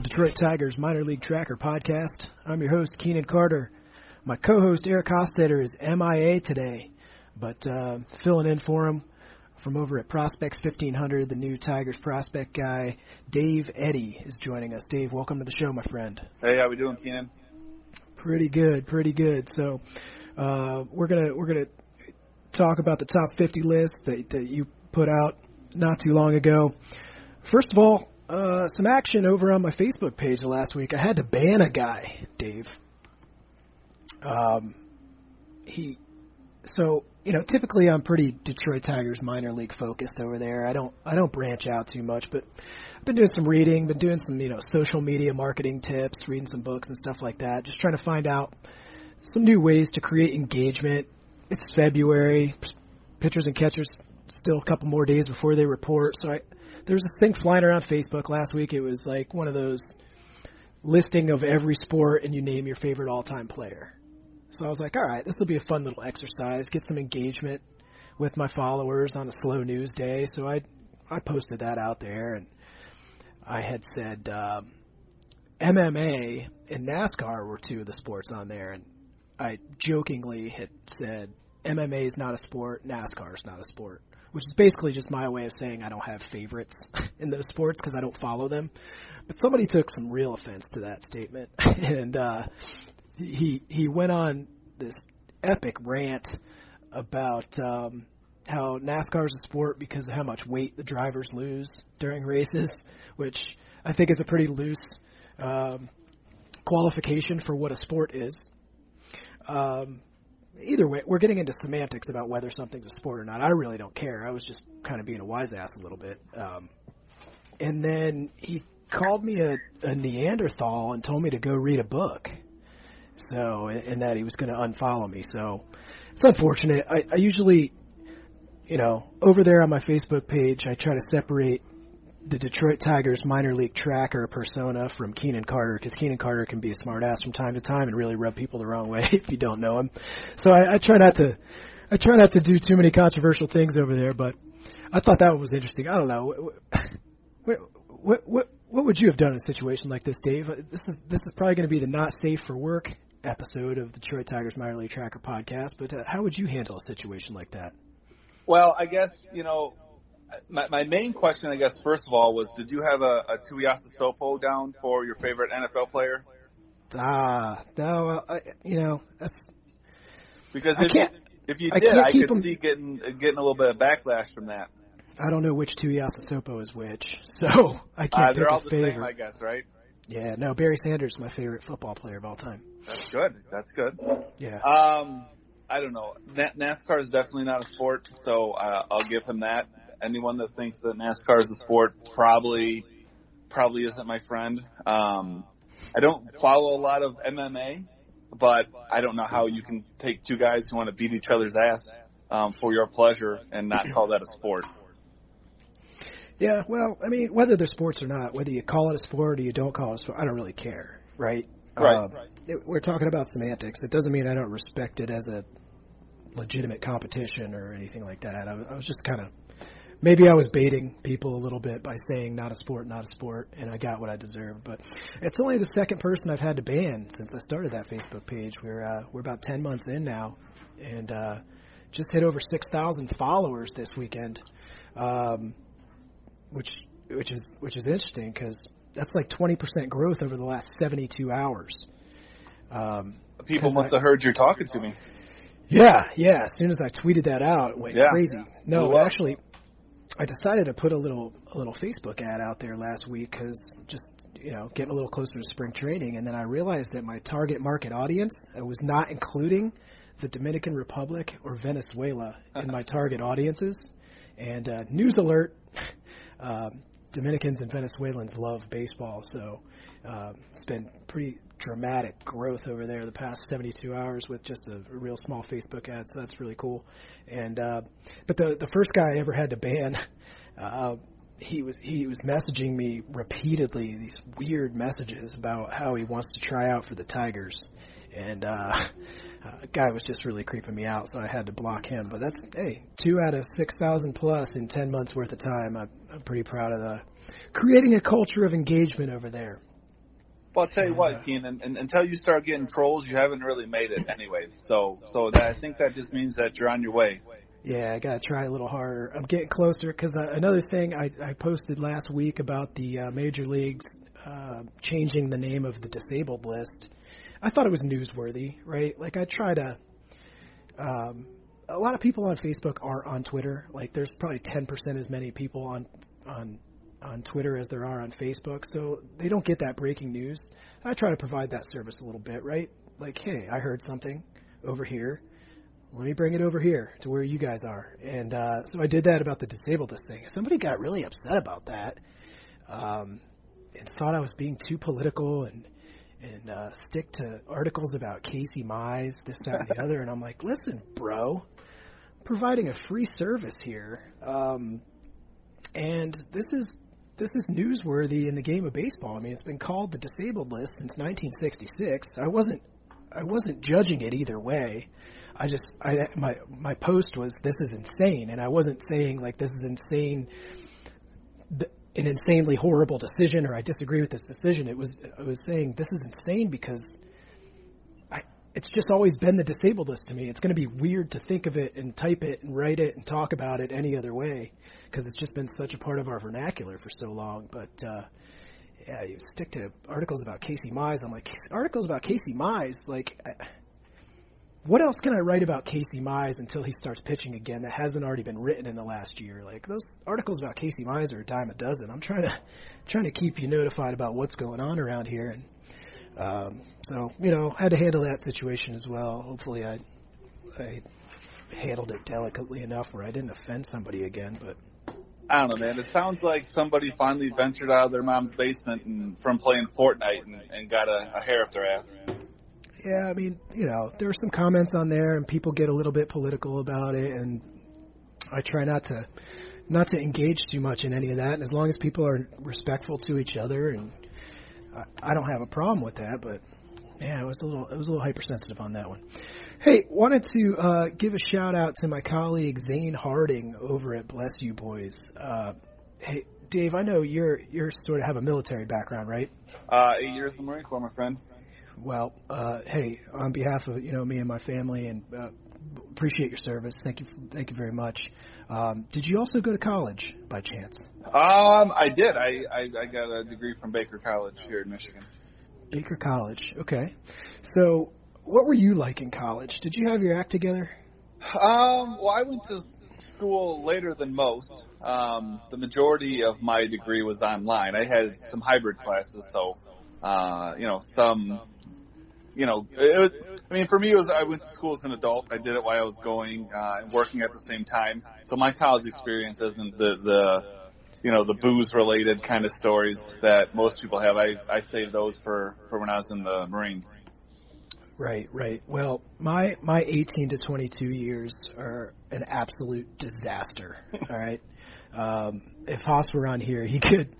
the Detroit Tigers Minor League Tracker Podcast. I'm your host, Keenan Carter. My co-host, Eric Hostetter, is MIA today, but uh, filling in for him from over at Prospects 1500, the new Tigers prospect guy, Dave Eddy, is joining us. Dave, welcome to the show, my friend. Hey, how we doing, Keenan? Pretty good, pretty good. So uh, we're gonna we're gonna talk about the top 50 list that, that you put out not too long ago. First of all, uh, some action over on my Facebook page last week. I had to ban a guy, Dave. Um, he so you know typically I'm pretty Detroit Tigers minor league focused over there. I don't I don't branch out too much, but I've been doing some reading, been doing some you know social media marketing tips, reading some books and stuff like that. Just trying to find out some new ways to create engagement. It's February, pitchers and catchers still a couple more days before they report. So I there was this thing flying around Facebook last week. It was like one of those listing of every sport and you name your favorite all time player. So I was like, all right, this will be a fun little exercise, get some engagement with my followers on a slow news day. So I I posted that out there and I had said um, MMA and NASCAR were two of the sports on there, and I jokingly had said MMA is not a sport, NASCAR is not a sport, which is basically just my way of saying I don't have favorites in those sports because I don't follow them. But somebody took some real offense to that statement, and uh, he he went on this epic rant about um, how NASCAR is a sport because of how much weight the drivers lose during races, which I think is a pretty loose um, qualification for what a sport is. Um, either way, we're getting into semantics about whether something's a sport or not. I really don't care. I was just kind of being a wise ass a little bit. Um, and then he called me a, a Neanderthal and told me to go read a book. So, and that he was going to unfollow me. So, it's unfortunate. I, I usually, you know, over there on my Facebook page, I try to separate the Detroit Tigers minor league tracker persona from Keenan Carter because Keenan Carter can be a smartass from time to time and really rub people the wrong way if you don't know him. So I, I try not to, I try not to do too many controversial things over there. But I thought that was interesting. I don't know. What, what, what, what would you have done in a situation like this, Dave? This is this is probably going to be the not safe for work episode of the Detroit Tigers minor league tracker podcast. But uh, how would you handle a situation like that? Well, I guess you know, my my main question, I guess, first of all, was did you have a, a Tuiasa Sopo down for your favorite NFL player? Ah, no, I, you know that's Because I if, can't- if you I did, can't I, could him- see getting getting a little bit of backlash from that. I don't know which Tuiasa Sopo is which, so I Uh, can't they're pick all the favorite. same, I guess, right? Yeah, no, Barry Sanders is my favorite football player of all time. That's good. That's good. Yeah. Um, I don't know. NASCAR is definitely not a sport, so uh, I'll give him that. Anyone that thinks that NASCAR is a sport probably probably isn't my friend. Um, I don't follow a lot of MMA, but I don't know how you can take two guys who want to beat each other's ass um, for your pleasure and not call that a sport. Yeah, well, I mean, whether they're sports or not, whether you call it a sport or you don't call it a sport, I don't really care, right? Right. Um, it, we're talking about semantics. It doesn't mean I don't respect it as a legitimate competition or anything like that. I, I was just kind of, maybe I was baiting people a little bit by saying not a sport, not a sport, and I got what I deserved. But it's only the second person I've had to ban since I started that Facebook page. We're uh, we're about ten months in now, and uh, just hit over six thousand followers this weekend. Um, which which is which is interesting because that's like twenty percent growth over the last seventy two hours. Um, People must I- have heard you're talking to me. yeah, yeah. As soon as I tweeted that out, it went Yeah. crazy. No, actually, I decided to put a little a little Facebook ad out there last week because just you know getting a little closer to spring training, and then I realized that my target market audience I was not including the Dominican Republic or Venezuela in my target audiences. And uh, news alert: um, Dominicans and Venezuelans love baseball, so um, it's been pretty dramatic growth over there the past 72 hours with just a, real small Facebook ad. So that's really cool. And uh, but the the first guy I ever had to ban. Uh, he was he was messaging me repeatedly these weird messages about how he wants to try out for the Tigers, and uh, a guy was just really creeping me out, so I had to block him. But that's hey, two out of six thousand plus in ten months worth of time. I'm, I'm pretty proud of the creating a culture of engagement over there. Well, I'll tell you what, Keenan, and, until you start getting trolls, you haven't really made it, anyways. So, so that I think that just means that you're on your way. Yeah, I gotta try a little harder. I'm getting closer because uh, another thing I, I posted last week about the uh, major leagues uh, changing the name of the disabled list. I thought it was newsworthy, right? Like I try to. Um, a lot of people on Facebook are on Twitter. Like there's probably 10% as many people on on on Twitter as there are on Facebook, so they don't get that breaking news. I try to provide that service a little bit, right? Like, hey, I heard something over here let me bring it over here to where you guys are. And uh, so I did that about the disabled this thing. Somebody got really upset about that um, and thought I was being too political and and uh, stick to articles about Casey Mize, this, that, and the other. And I'm like, listen, bro, providing a free service here, um, and this is this is newsworthy in the game of baseball. I mean, it's been called the disabled list since 1966. I wasn't I wasn't judging it either way. I just I my my post was this is insane, and I wasn't saying like this is insane, an insanely horrible decision, or I disagree with this decision. It was I was saying this is insane because it's just always been the disabled list to me. It's going to be weird to think of it and type it and write it and talk about it any other way because it's just been such a part of our vernacular for so long. But uh, yeah, you stick to articles about Casey Mize. I'm like articles about Casey Mize, like. I, what else can I write about Casey Mize until he starts pitching again that hasn't already been written in the last year? Like those articles about Casey Mize are a dime a dozen. I'm trying to trying to keep you notified about what's going on around here, and um, so you know, I had to handle that situation as well. Hopefully, I I handled it delicately enough where I didn't offend somebody again, but. I don't know, man. It sounds like somebody finally ventured out of their mom's basement and from playing Fortnite and, and got a, a hair up their ass. Yeah, I mean, you know, there were some comments on there, and people get a little bit political about it, and I try not to not to engage too much in any of that. And as long as people are respectful to each other, and I, I don't have a problem with that. But yeah, it was a little it was a little hypersensitive on that one. Hey, wanted to uh, give a shout out to my colleague Zane Harding over at Bless You Boys. Uh, hey, Dave, I know you're you're sort of have a military background, right? Uh, eight years in the Marine Corps, my friend. Well, uh, hey, on behalf of you know me and my family, and uh, appreciate your service. Thank you, thank you very much. Um, did you also go to college by chance? Um, I did. I, I I got a degree from Baker College here in Michigan. Baker College. Okay. So, what were you like in college? Did you have your act together? Um, well, I went to school later than most. Um, the majority of my degree was online. I had some hybrid classes, so uh, you know, some, you know, was, I mean, for me, it was I went to school as an adult. I did it while I was going uh, and working at the same time. So my college experience isn't the the you know the booze related kind of stories that most people have. I I saved those for for when I was in the Marines. Right, right. Well, my my 18 to 22 years are an absolute disaster. all right. Um, if Haas were on here, he could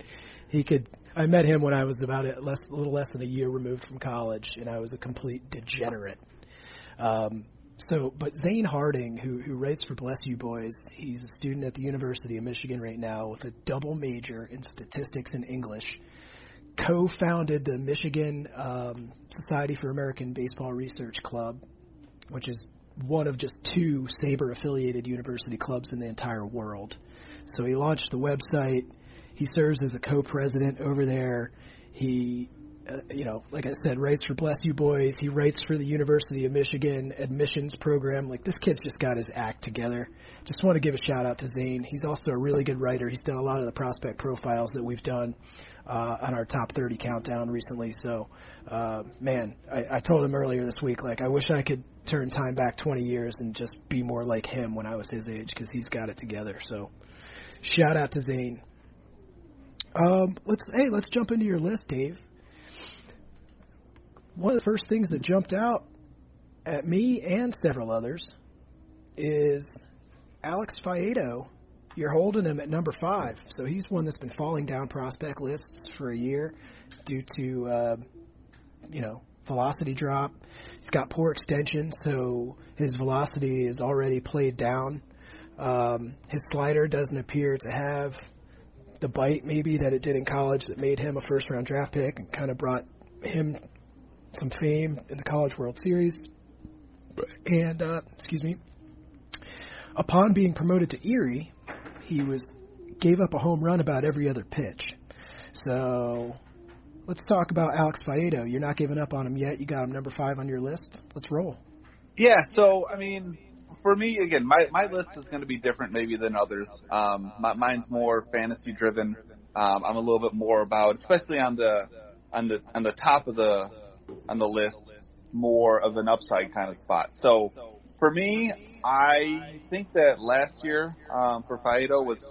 he could. I met him when I was about a, less, a little less than a year removed from college, and I was a complete degenerate. Um, so, but Zane Harding, who who writes for Bless You Boys, he's a student at the University of Michigan right now with a double major in statistics and English. Co-founded the Michigan um, Society for American Baseball Research Club, which is one of just two SABR affiliated university clubs in the entire world. So he launched the website. He serves as a co-president over there. He uh, you know, like I said, writes for Bless You Boys. He writes for the University of Michigan admissions program. Like this kid's just got his act together. Just want to give a shout out to Zane. He's also a really good writer. He's done a lot of the prospect profiles that we've done uh, on our top 30 countdown recently. So, uh, man, I, I told him earlier this week, like I wish I could turn time back 20 years and just be more like him when I was his age because he's got it together. So, shout out to Zane. Um, let's hey, let's jump into your list, Dave one of the first things that jumped out at me and several others is Alex Faedo. You're holding him at number five, so he's one that's been falling down prospect lists for a year due to, uh, you know, velocity drop. He's got poor extension, so his velocity is already played down. Um, his slider doesn't appear to have the bite maybe that it did in college that made him a first round draft pick and kind of brought him some fame in the College World Series. And uh, excuse me, upon being promoted to Erie, he was gave up a home run about every other pitch. So let's talk about Alex Faedo. You're not giving up on him yet. You got him number five on your list. Let's roll. Yeah, so I mean, for me, again, my my list is going to be different maybe than others. Um, my, mine's more fantasy driven. Um, I'm a little bit more about, especially on the on the on the top of the on the list, more of an upside kind of spot. So for me, I think that last year um, for Faedo was,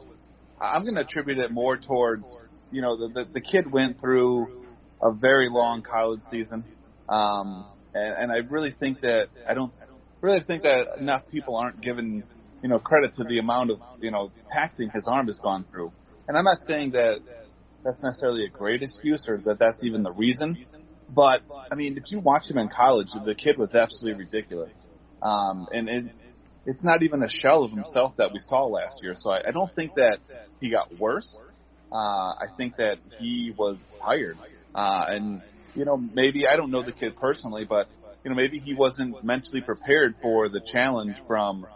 I'm going to attribute it more towards, you know, the, the the kid went through a very long college season, um, and, and I really think that I don't really think that enough people aren't given, you know, credit to the amount of, you know, taxing his arm has gone through. And I'm not saying that that's necessarily a great excuse or that that's even the reason. But I mean, if you watch him in college, the kid was absolutely ridiculous. Um, and it, it's not even a shell of himself that we saw last year. So I, I don't think that he got worse. Uh, I think that he was tired. Uh, and, you know, maybe, I don't know the kid personally, but, you know, maybe he wasn't mentally prepared for the challenge from,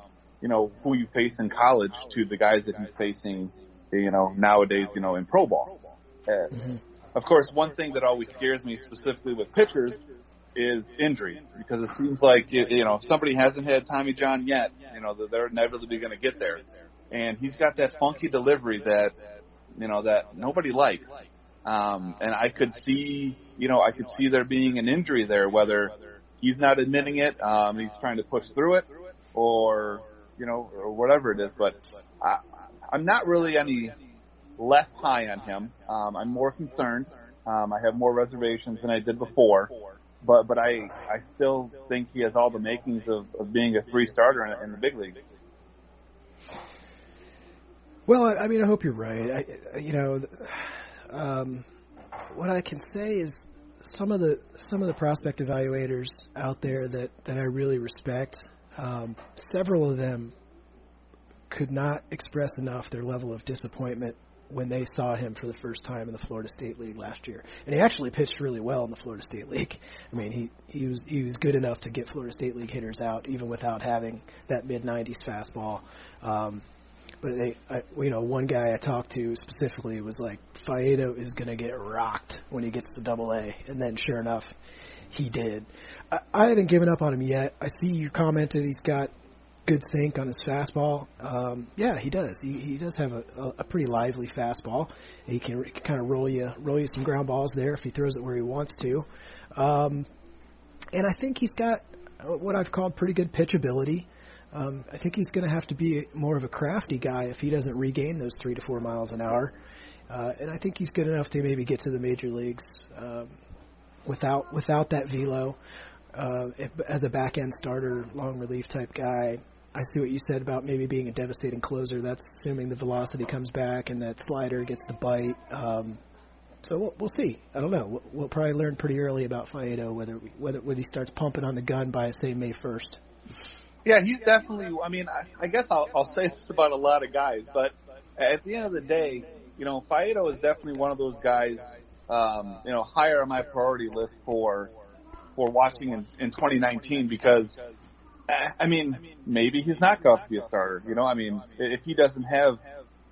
you know, who you face in college to the guys that he's facing, you know, nowadays, you know, in pro ball. Uh, Mm-hmm. Of course, one thing that always scares me specifically with pitchers is injury because it seems like you you know if somebody hasn't had Tommy John yet, you know they're inevitably going to get there, and he's got that funky delivery that you know that nobody likes, um, and I could see you know I could see there being an injury there whether he's not admitting it, um, he's trying to push through it, or you know or whatever it is, but I, I'm not really any less high on him. Um, I'm more concerned. Um, I have more reservations than I did before, but but I I still think he has all the makings of, of being a three starter in, in the big league. Well, I, mean, I hope you're right. I, you know, um, what I can say is some of the some of the prospect evaluators out there that that I really respect. Um, several of them could not express enough their level of disappointment when they saw him for the first time in the Florida State League last year. And he actually pitched really well in the Florida State League. I mean, he he was he was good enough to get Florida State League hitters out even without having that mid 90s fastball. Um, but they, I, you know, one guy I talked to specifically was like, Faedo is going to get rocked when he gets to Double A, and then sure enough, he did. I, I haven't given up on him yet. I see you commented he's got good sink on his fastball. Um, yeah, he does. He, he does have a, a, a pretty lively fastball. He can, can kind of roll you roll you some ground balls there if he throws it where he wants to. Um, and I think he's got what I've called pretty good pitchability. Um, I think he's going to have to be more of a crafty guy if he doesn't regain those three to four miles an hour. Uh, and I think he's good enough to maybe get to the major leagues um, without without that velo. Uh, as a back end starter, long relief type guy, I see what you said about maybe being a devastating closer. That's assuming the velocity comes back and that slider gets the bite. Um, so we'll, we'll see. I don't know. We'll, we'll probably learn pretty early about Faedo whether whether when he starts pumping on the gun by say May first. Yeah, he's definitely. I mean, I, I guess I'll, I'll say this about a lot of guys, but at the end of the day, you know, Faedo is definitely one of those guys. Um, you know, higher on my priority list for for watching in, in 2019 because I mean, maybe he's not going to be a starter. You know, I mean, if he doesn't have,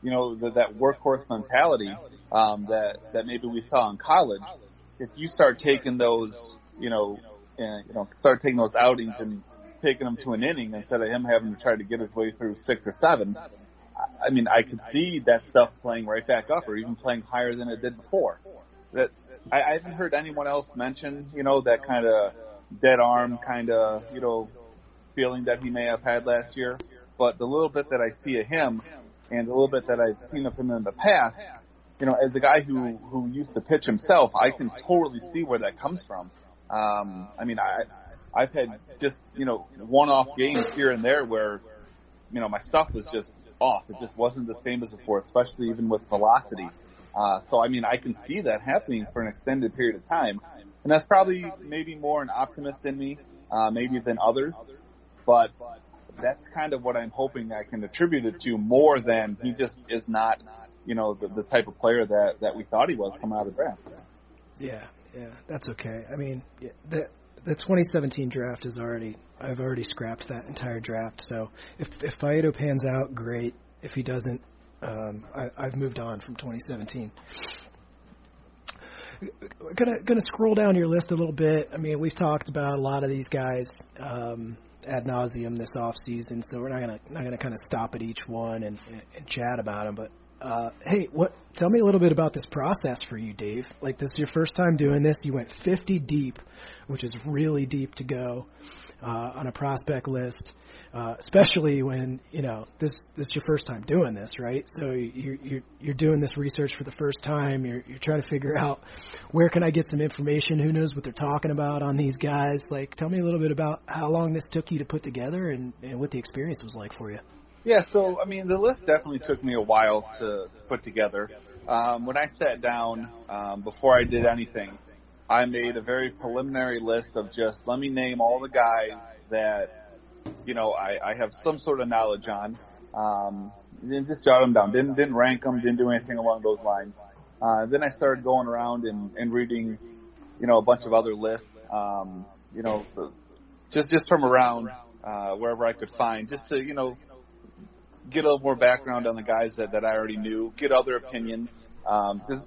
you know, the, that workhorse mentality um, that that maybe we saw in college, if you start taking those, you know, and, you know, start taking those outings and taking them to an inning instead of him having to try to get his way through six or seven, I mean, I could see that stuff playing right back up, or even playing higher than it did before. That I, I haven't heard anyone else mention, you know, that kind of dead arm kind of, you know, feeling that he may have had last year. But the little bit that I see of him, and the little bit that I've seen of him in the past, you know, as a guy who who used to pitch himself, I can totally see where that comes from. Um, I mean, I I've had just you know one-off games here and there where you know my stuff was just off. It just wasn't the same as before, especially even with velocity. Uh, so I mean, I can see that happening for an extended period of time. and that's probably maybe more an optimist in me, uh, maybe than others, but that's kind of what I'm hoping I can attribute it to more than he just is not, you know, the, the type of player that that we thought he was coming out of the draft. Yeah, yeah, that's okay. I mean, yeah, the the 2017 draft is already I've already scrapped that entire draft. So if if pans out, great. If he doesn't, um, I, I've moved on from 2017. Gonna gonna scroll down your list a little bit. I mean, we've talked about a lot of these guys um, ad nauseum this off season, so we're not gonna not gonna kind of stop at each one and, and, and chat about them. But uh, hey, what? Tell me a little bit about this process for you, Dave. Like this is your first time doing this. You went 50 deep, which is really deep to go uh, on a prospect list, uh, especially when you know this this is your first time doing this, right? So you're you're, you're doing this research for the first time. You're you're trying to figure out where can I get some information. Who knows what they're talking about on these guys? Like, tell me a little bit about how long this took you to put together and and what the experience was like for you. Yeah, so I mean, the list definitely took me a while to, to put together. Um, when I sat down um, before I did anything, I made a very preliminary list of just let me name all the guys that you know I, I have some sort of knowledge on. Um, and just jot them down. Didn't didn't rank them. Didn't do anything along those lines. Uh, then I started going around and, and reading, you know, a bunch of other lists. Um, you know, just just from around uh, wherever I could find, just to you know get a little more background on the guys that, that I already knew, get other opinions. Um, cause,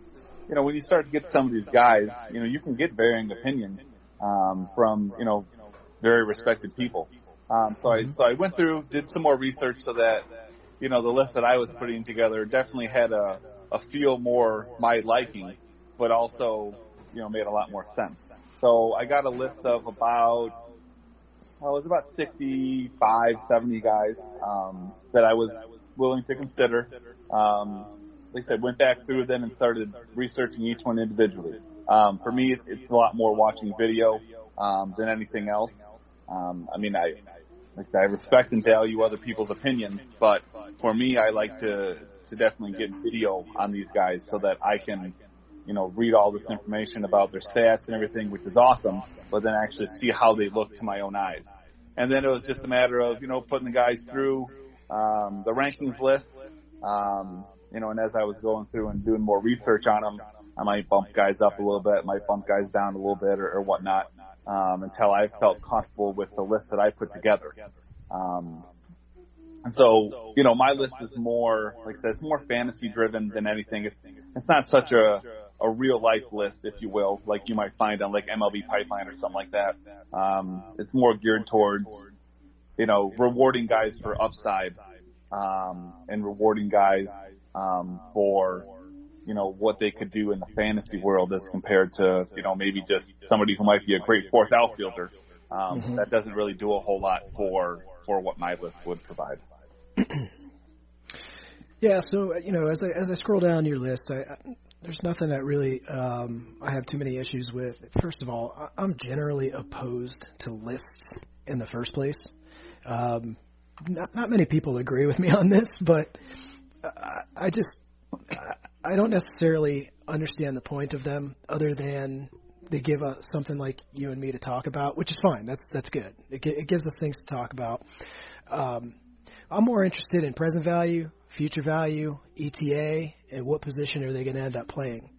you know, when you start to get some of these guys, you know, you can get varying opinions, um, from, you know, very respected people. Um, so I, so I went through, did some more research so that, you know, the list that I was putting together definitely had a, a feel more my liking, but also, you know, made a lot more sense. So I got a list of about well, it was about 65, 70 guys um, that I was willing to consider. Um, like I said, went back through them and started researching each one individually. Um, for me, it's a lot more watching video um, than anything else. Um, I mean, I like I said, I respect and value other people's opinions, but for me, I like to to definitely get video on these guys so that I can, you know, read all this information about their stats and everything, which is awesome but then actually see how they look to my own eyes. And then it was just a matter of, you know, putting the guys through, um, the rankings list, um, you know, and as I was going through and doing more research on them, I might bump guys up a little bit, might bump guys down a little bit or, or whatnot, um, until I felt comfortable with the list that I put together. Um, and so, you know, my list is more, like I said, it's more fantasy driven than anything. It's, it's not such a, a real life list, if you will, like you might find on like MLB Pipeline or something like that. Um, it's more geared towards, you know, rewarding guys for upside, um, and rewarding guys, um, for, you know, what they could do in the fantasy world as compared to, you know, maybe just somebody who might be a great fourth outfielder. Um, mm-hmm. that doesn't really do a whole lot for, for what my list would provide. yeah, so you know, as I as I scroll down your list, I, there's nothing that really um, I have too many issues with. First of all, I'm generally opposed to lists in the first place. Um, not, not many people agree with me on this, but I, just I don't necessarily understand the point of them, other than they give us something like you and me to talk about, which is fine. That's that's good. It, it gives us things to talk about. Um, I'm more interested in present value, future value, ETA, and what position are they going to end up playing.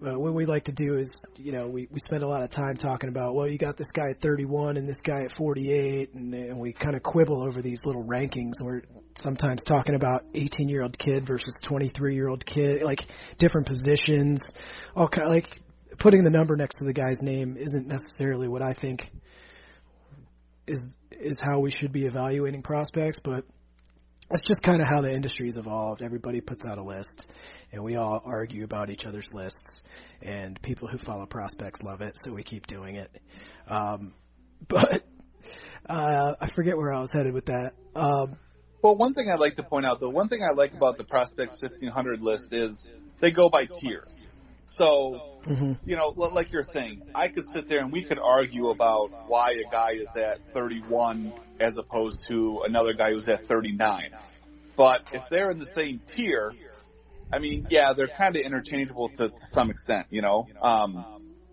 Uh, what we like to do is, you know, we, we spend a lot of time talking about, well, you got this guy at 31 and this guy at 48, and, and we kind of quibble over these little rankings. We're sometimes talking about 18 year old kid versus 23 year old kid, like different positions, all kind of like putting the number next to the guy's name isn't necessarily what I think is is how we should be evaluating prospects, but that's just kind of how the industry's evolved. Everybody puts out a list, and we all argue about each other's lists. And people who follow prospects love it, so we keep doing it. Um, but uh, I forget where I was headed with that. Um, well, one thing I'd like to point out, though, one thing I like about the prospects 1500 list is they go by tiers. So, mm-hmm. you know, like you're saying, I could sit there and we could argue about why a guy is at 31 as opposed to another guy who's at 39. But if they're in the same tier, I mean, yeah, they're kind of interchangeable to, to some extent, you know. Um,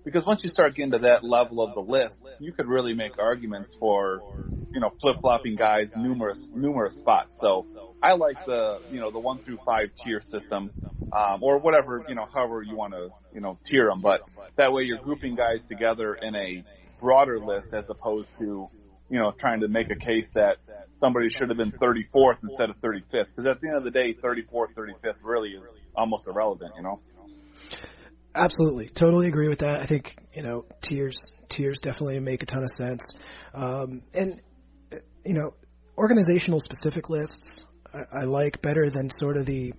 because once you start getting to that level of the list, you could really make arguments for, you know, flip flopping guys numerous numerous spots. So I like the you know the one through five tier system, um, or whatever you know however you want to you know tier them. But that way you're grouping guys together in a broader list as opposed to you know trying to make a case that somebody should have been 34th instead of 35th. Because at the end of the day, 34th, 35th really is almost irrelevant. You know. Absolutely, totally agree with that. I think you know tiers tiers definitely make a ton of sense, um, and you know organizational specific lists I, I like better than sort of the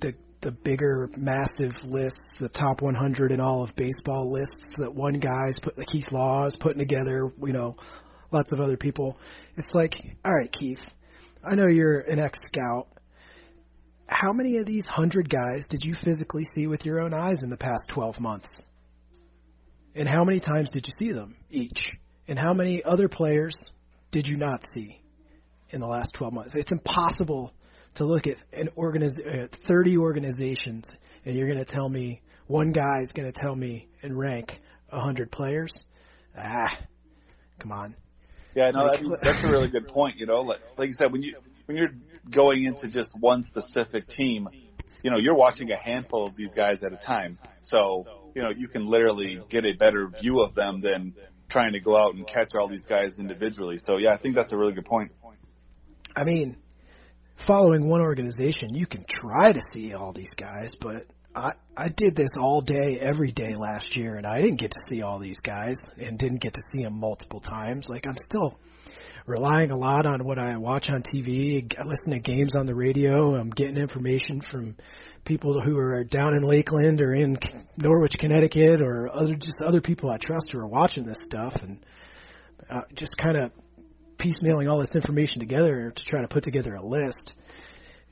the the bigger massive lists, the top 100 in all of baseball lists that one guy's put like Keith Law is putting together. You know, lots of other people. It's like, all right, Keith, I know you're an ex scout how many of these hundred guys did you physically see with your own eyes in the past 12 months? And how many times did you see them each? And how many other players did you not see in the last 12 months? It's impossible to look at an organiz- uh, 30 organizations and you're going to tell me one guy is going to tell me and rank 100 players. Ah, come on. Yeah, no, that's, that's a really good point. You know, like, like you said, when you when you're going into just one specific team, you know, you're watching a handful of these guys at a time. So, you know, you can literally get a better view of them than trying to go out and catch all these guys individually. So, yeah, I think that's a really good point. I mean, following one organization, you can try to see all these guys, but I I did this all day every day last year and I didn't get to see all these guys and didn't get to see them multiple times. Like I'm still relying a lot on what I watch on TV, listen to games on the radio. I'm getting information from people who are down in Lakeland or in Norwich, Connecticut, or other just other people I trust who are watching this stuff, and uh, just kind of piecemealing all this information together to try to put together a list.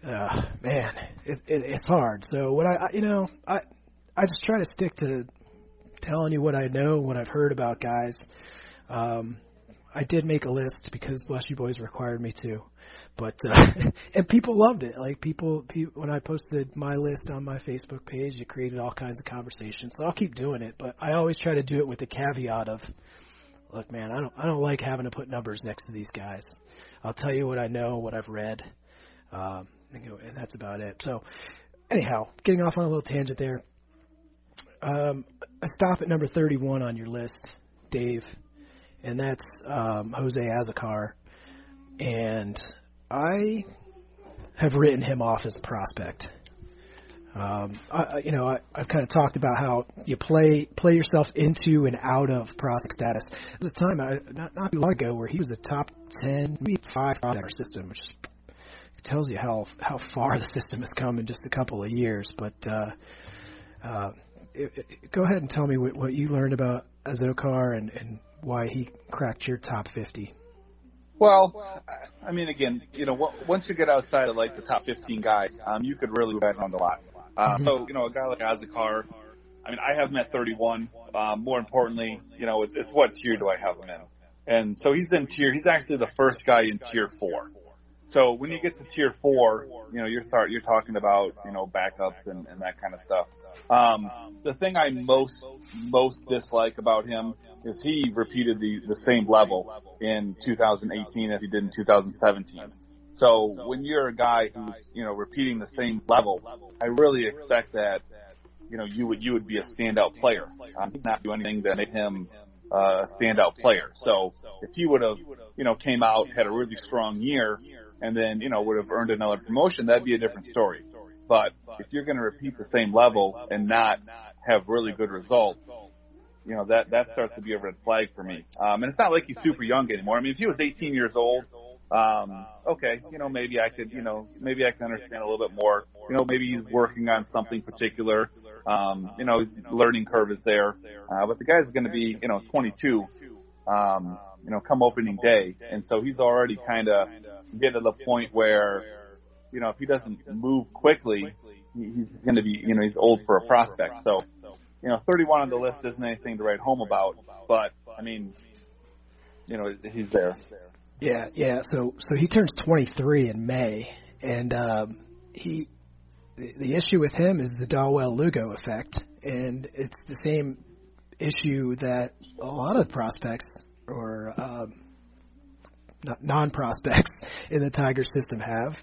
Uh, man, it, it, it's hard. So what I, I, you know, I I just try to stick to telling you what I know, what I've heard about guys. Um, I did make a list because Bless You Boys required me to, but uh, and people loved it. Like people, people, when I posted my list on my Facebook page, it created all kinds of conversations. So I'll keep doing it, but I always try to do it with the caveat of, look, man, I don't, I don't like having to put numbers next to these guys. I'll tell you what I know, what I've read, um, and that's about it. So, anyhow, getting off on a little tangent there. Um, stop at number 31 on your list, Dave and that's um, Jose Azocar. And I have written him off as a prospect. Um, I, you know, I, I've kind of talked about how you play play yourself into and out of prospect status. There's a time I, not not too long ago where he was a top ten, maybe five in our system, which is, tells you how how far the system has come in just a couple of years. But uh, uh, it, it, go ahead and tell me what, what you learned about Azocar and, and why he cracked your top 50. Well, I mean, again, you know, once you get outside of like the top 15 guys, um, you could really bet on a lot. Uh, mm-hmm. So, you know, a guy like Azocar, I mean, I have him at 31. Um, more importantly, you know, it's, it's what tier do I have him in? And so he's in tier, he's actually the first guy in tier four. So when you get to tier four, you know, you're start, you're talking about, you know, backups and, and that kind of stuff. Um, the thing I most most dislike about him is he repeated the the same level in 2018 as he did in 2017. So when you're a guy who's you know repeating the same level, I really expect that you know you would you would be a standout player. I'm not do anything that made him uh, a standout player. So if he would have you know came out had a really strong year and then you know would have earned another promotion, that'd be a different story. But if you're going to repeat the same level and not have really good results, you know, that, that starts to be a red flag for me. Um, and it's not like he's super young anymore. I mean, if he was 18 years old, um, okay, you know, maybe I could, you know, maybe I can understand a little bit more. You know, maybe he's working on something particular. Um, you know, learning curve is there. Uh, but the guy's going to be, you know, 22, um, you know, come opening day. And so he's already kind of getting to the point where, you know, if he doesn't move quickly, he's going to be, you know, he's old for a prospect. So, you know, 31 on the list isn't anything to write home about, but I mean, you know, he's there. Yeah, yeah. So, so he turns 23 in May, and um, he, the, the issue with him is the Dawel Lugo effect, and it's the same issue that a lot of prospects or um, non prospects in the Tiger system have.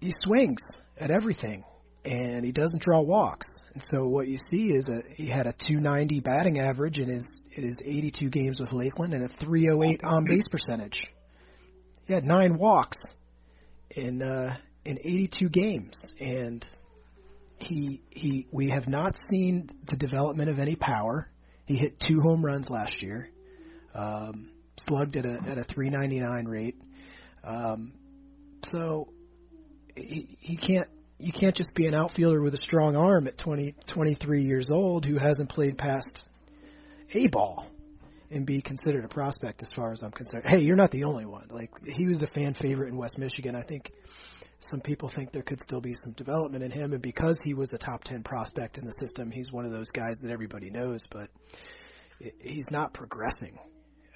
He, swings at everything, and he doesn't draw walks. And so what you see is a he had a 290 batting average in his in his 82 games with Lakeland and a 308 on base percentage. He had nine walks in uh, in 82 games, and he he we have not seen the development of any power. He hit two home runs last year, um, slugged at a at a 399 rate. Um, so he, can't you can't just be an outfielder with a strong arm at 20, 23 years old who hasn't played past a ball and be considered a prospect as far as I'm concerned. Hey, you're not the only one. Like he was a fan favorite in West Michigan. I think some people think there could still be some development in him, and because he was a top ten prospect in the system, he's one of those guys that everybody knows. But he's not progressing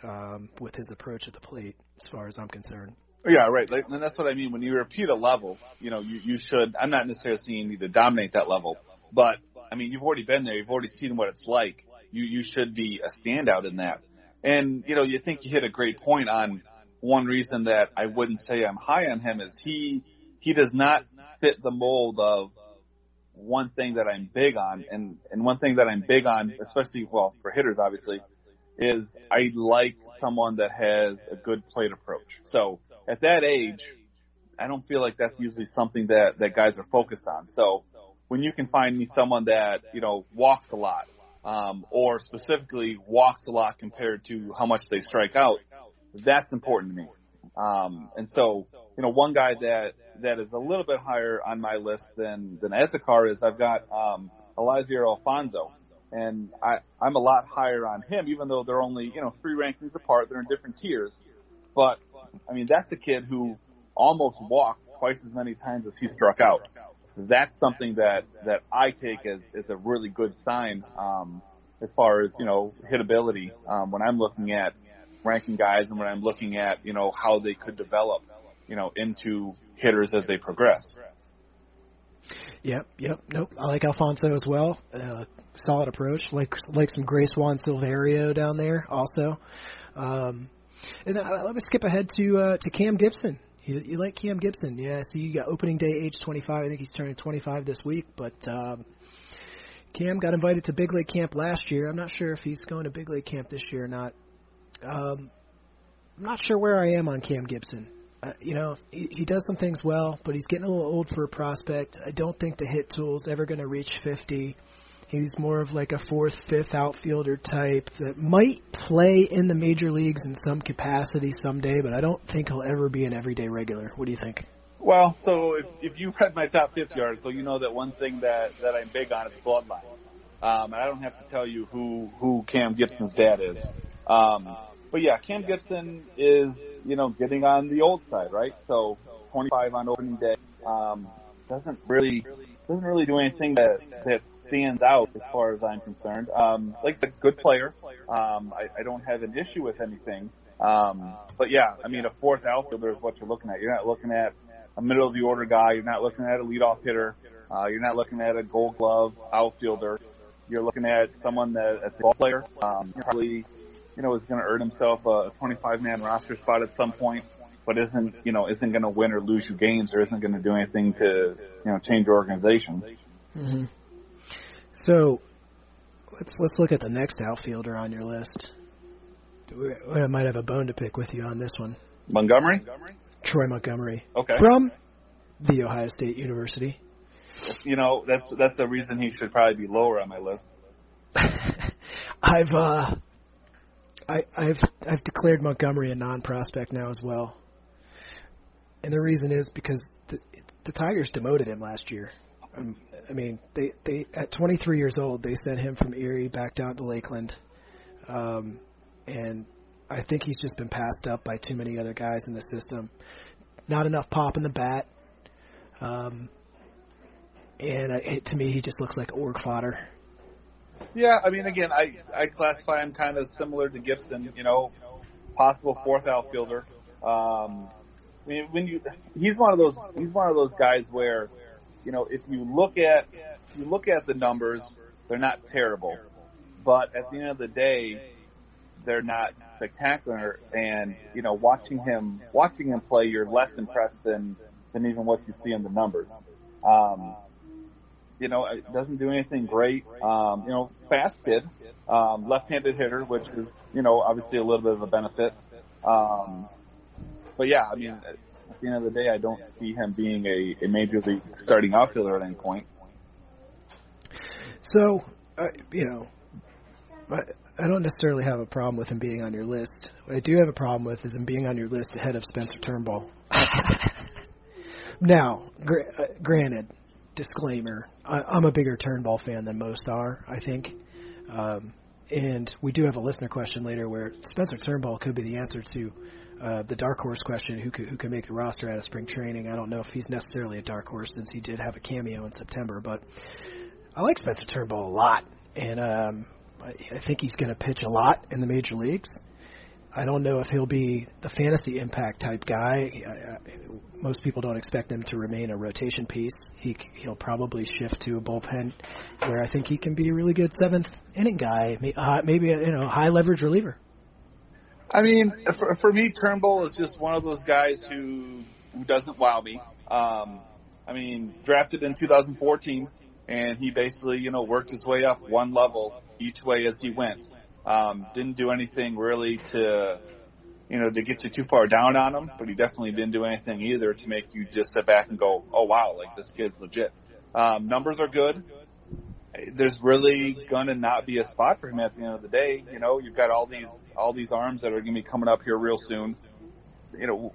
um, with his approach at the plate, as far as I'm concerned. Yeah, right. Like, and that's what I mean. When you repeat a level, you know, you, you should. I'm not necessarily saying you need to dominate that level, but I mean, you've already been there. You've already seen what it's like. You you should be a standout in that. And you know, you think you hit a great point on one reason that I wouldn't say I'm high on him is he he does not fit the mold of one thing that I'm big on, and and one thing that I'm big on, especially well for hitters, obviously, is I like someone that has a good plate approach. So at that age, I don't feel like that's usually something that that guys are focused on. So when you can find me someone that you know walks a lot, um, or specifically walks a lot compared to how much they strike out, that's important to me. Um, and so, you know, one guy that, that is a little bit higher on my list than, than Azocar is I've got, um, Eliezer Alfonzo. And I, I'm a lot higher on him, even though they're only, you know, three rankings apart. They're in different tiers. But, I mean, that's a kid who almost walked twice as many times as he struck out. That's something that, that I take as, as a really good sign, um, as far as, you know, hitability, um, when I'm looking at, ranking guys and when I'm looking at, you know, how they could develop, you know, into hitters as they progress. Yep, yep, nope. I like Alfonzo as well. Uh, solid approach. Like like some Grace Juan Silverio down there also. Um, and then, let me skip ahead to uh, to Cam Gibson. You, you like Cam Gibson? Yeah. So you got opening day age 25. I think he's turning 25 this week. But um, Cam got invited to big league camp last year. I'm not sure if he's going to big league camp this year or not. Um, I'm not sure where I am on Cam Gibson. Uh, you know, he, he does some things well, but he's getting a little old for a prospect. I don't think the hit tool's ever going to reach 50. He's more of like a fourth, fifth outfielder type that might play in the major leagues in some capacity someday, but I don't think he'll ever be an everyday regular. What do you think? Well, so if, if you've read my top 50 article, you know that one thing that, that I'm big on is bloodlines. Um, and I don't have to tell you who, who Cam Gibson's dad is. Um, but yeah, Cam Gibson is, you know, getting on the old side, right? So 25 on opening day, um, doesn't really, doesn't really do anything that, that stands out as far as I'm concerned. Um, like a good player. Um, I, I don't have an issue with anything. Um, but yeah, I mean, a fourth outfielder is what you're looking at. You're not looking at a middle of the order guy. You're not looking at a leadoff hitter. Uh, you're not looking at a gold glove outfielder. You're looking at someone that, that's a ball player. Um, probably you know, is going to earn himself a 25 man roster spot at some point, but isn't, you know, isn't going to win or lose you games or isn't going to do anything to, you know, change your organization. Mm-hmm. So let's, let's look at the next outfielder on your list. I might have a bone to pick with you on this one. Montgomery? Troy Montgomery. Okay. From the Ohio State University. You know, that's, that's the reason he should probably be lower on my list. I've, uh, I, I've I've declared Montgomery a non-prospect now as well, and the reason is because the, the Tigers demoted him last year. Um, I mean, they they at 23 years old they sent him from Erie back down to Lakeland, um, and I think he's just been passed up by too many other guys in the system. Not enough pop in the bat, um, and it, to me he just looks like org fodder. Yeah, I mean, again, I I classify him kind of similar to Gibson. You know, possible fourth outfielder. Um, I mean, when you he's one of those he's one of those guys where, you know, if you look at if you look at the numbers, they're not terrible, but at the end of the day, they're not spectacular. And you know, watching him watching him play, you're less impressed than than even what you see in the numbers. Um, you know, it doesn't do anything great. Um, you know, fast kid, um, left-handed hitter, which is you know obviously a little bit of a benefit. Um, but yeah, I mean, at the end of the day, I don't see him being a, a major league starting outfielder at any point. So, you know, I, I don't necessarily have a problem with him being on your list. What I do have a problem with is him being on your list ahead of Spencer Turnbull. now, gr- uh, granted, disclaimer: I, I'm a bigger Turnbull fan than most are. I think. Um, and we do have a listener question later where Spencer Turnbull could be the answer to uh, the dark horse question who could, who could make the roster out of spring training. I don't know if he's necessarily a dark horse since he did have a cameo in September, but I like Spencer Turnbull a lot, and um, I, I think he's going to pitch a lot in the major leagues. I don't know if he'll be the fantasy impact type guy. I, I, most people don't expect him to remain a rotation piece. He he'll probably shift to a bullpen, where I think he can be a really good seventh inning guy, uh, maybe a you know high leverage reliever. I mean, for, for me, Turnbull is just one of those guys who who doesn't wow me. Um, I mean, drafted in 2014, and he basically you know worked his way up one level each way as he went. Um, didn't do anything really to, you know, to get you too far down on him, but he definitely didn't do anything either to make you just sit back and go, oh wow, like this kid's legit. Um, numbers are good. There's really gonna not be a spot for him at the end of the day. You know, you've got all these all these arms that are gonna be coming up here real soon. You know,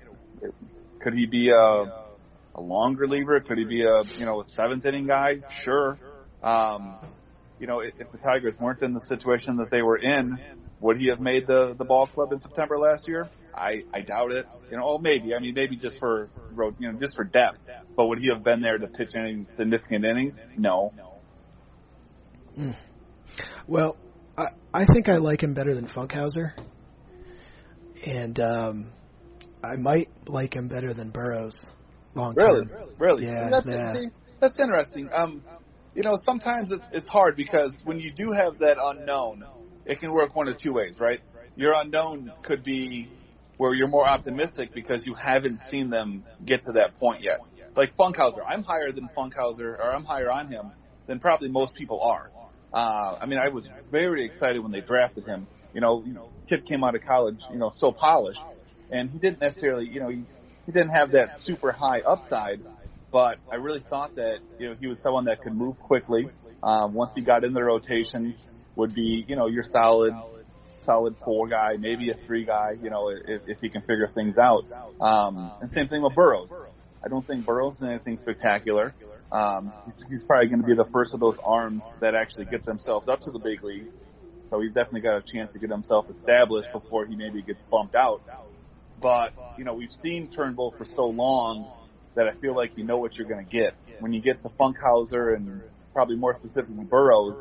could he be a a long reliever? Could he be a you know a seventh inning guy? Sure. Um, you know, if, the Tigers weren't in the situation that they were in, would he have made the the ball club in September last year? I I doubt it. You know, oh maybe. I mean, maybe just for you know, just for depth. But would he have been there to pitch any significant innings? No. Mm. Well, I I think I like him better than Funkhouser, and um, I might like him better than Burrows. Long Really, term. really. Yeah, that's, yeah. see, that's interesting. Um, you know, sometimes it's it's hard because when you do have that unknown, it can work one of two ways, right? Your unknown could be where you're more optimistic because you haven't seen them get to that point yet. Like Funkhouser, I'm higher than Funkhouser, or I'm higher on him than probably most people are. Uh, I mean, I was very excited when they drafted him. You know, you know, kid came out of college, you know, so polished, and he didn't necessarily, you know, he, he didn't have that super high upside, but I really thought that you know he was someone that could move quickly. Um, once he got in the rotation, would be you know your solid, solid four guy, maybe a three guy. You know if, if he can figure things out. Um, and same thing with Burrows. I don't think Burrows is anything spectacular. Um, he's, he's probably going to be the first of those arms that actually get themselves up to the big league. So he's definitely got a chance to get himself established before he maybe gets bumped out. But, you know, we've seen Turnbull for so long that I feel like you know what you're going to get. When you get to Funkhouser and probably more specifically Burrows,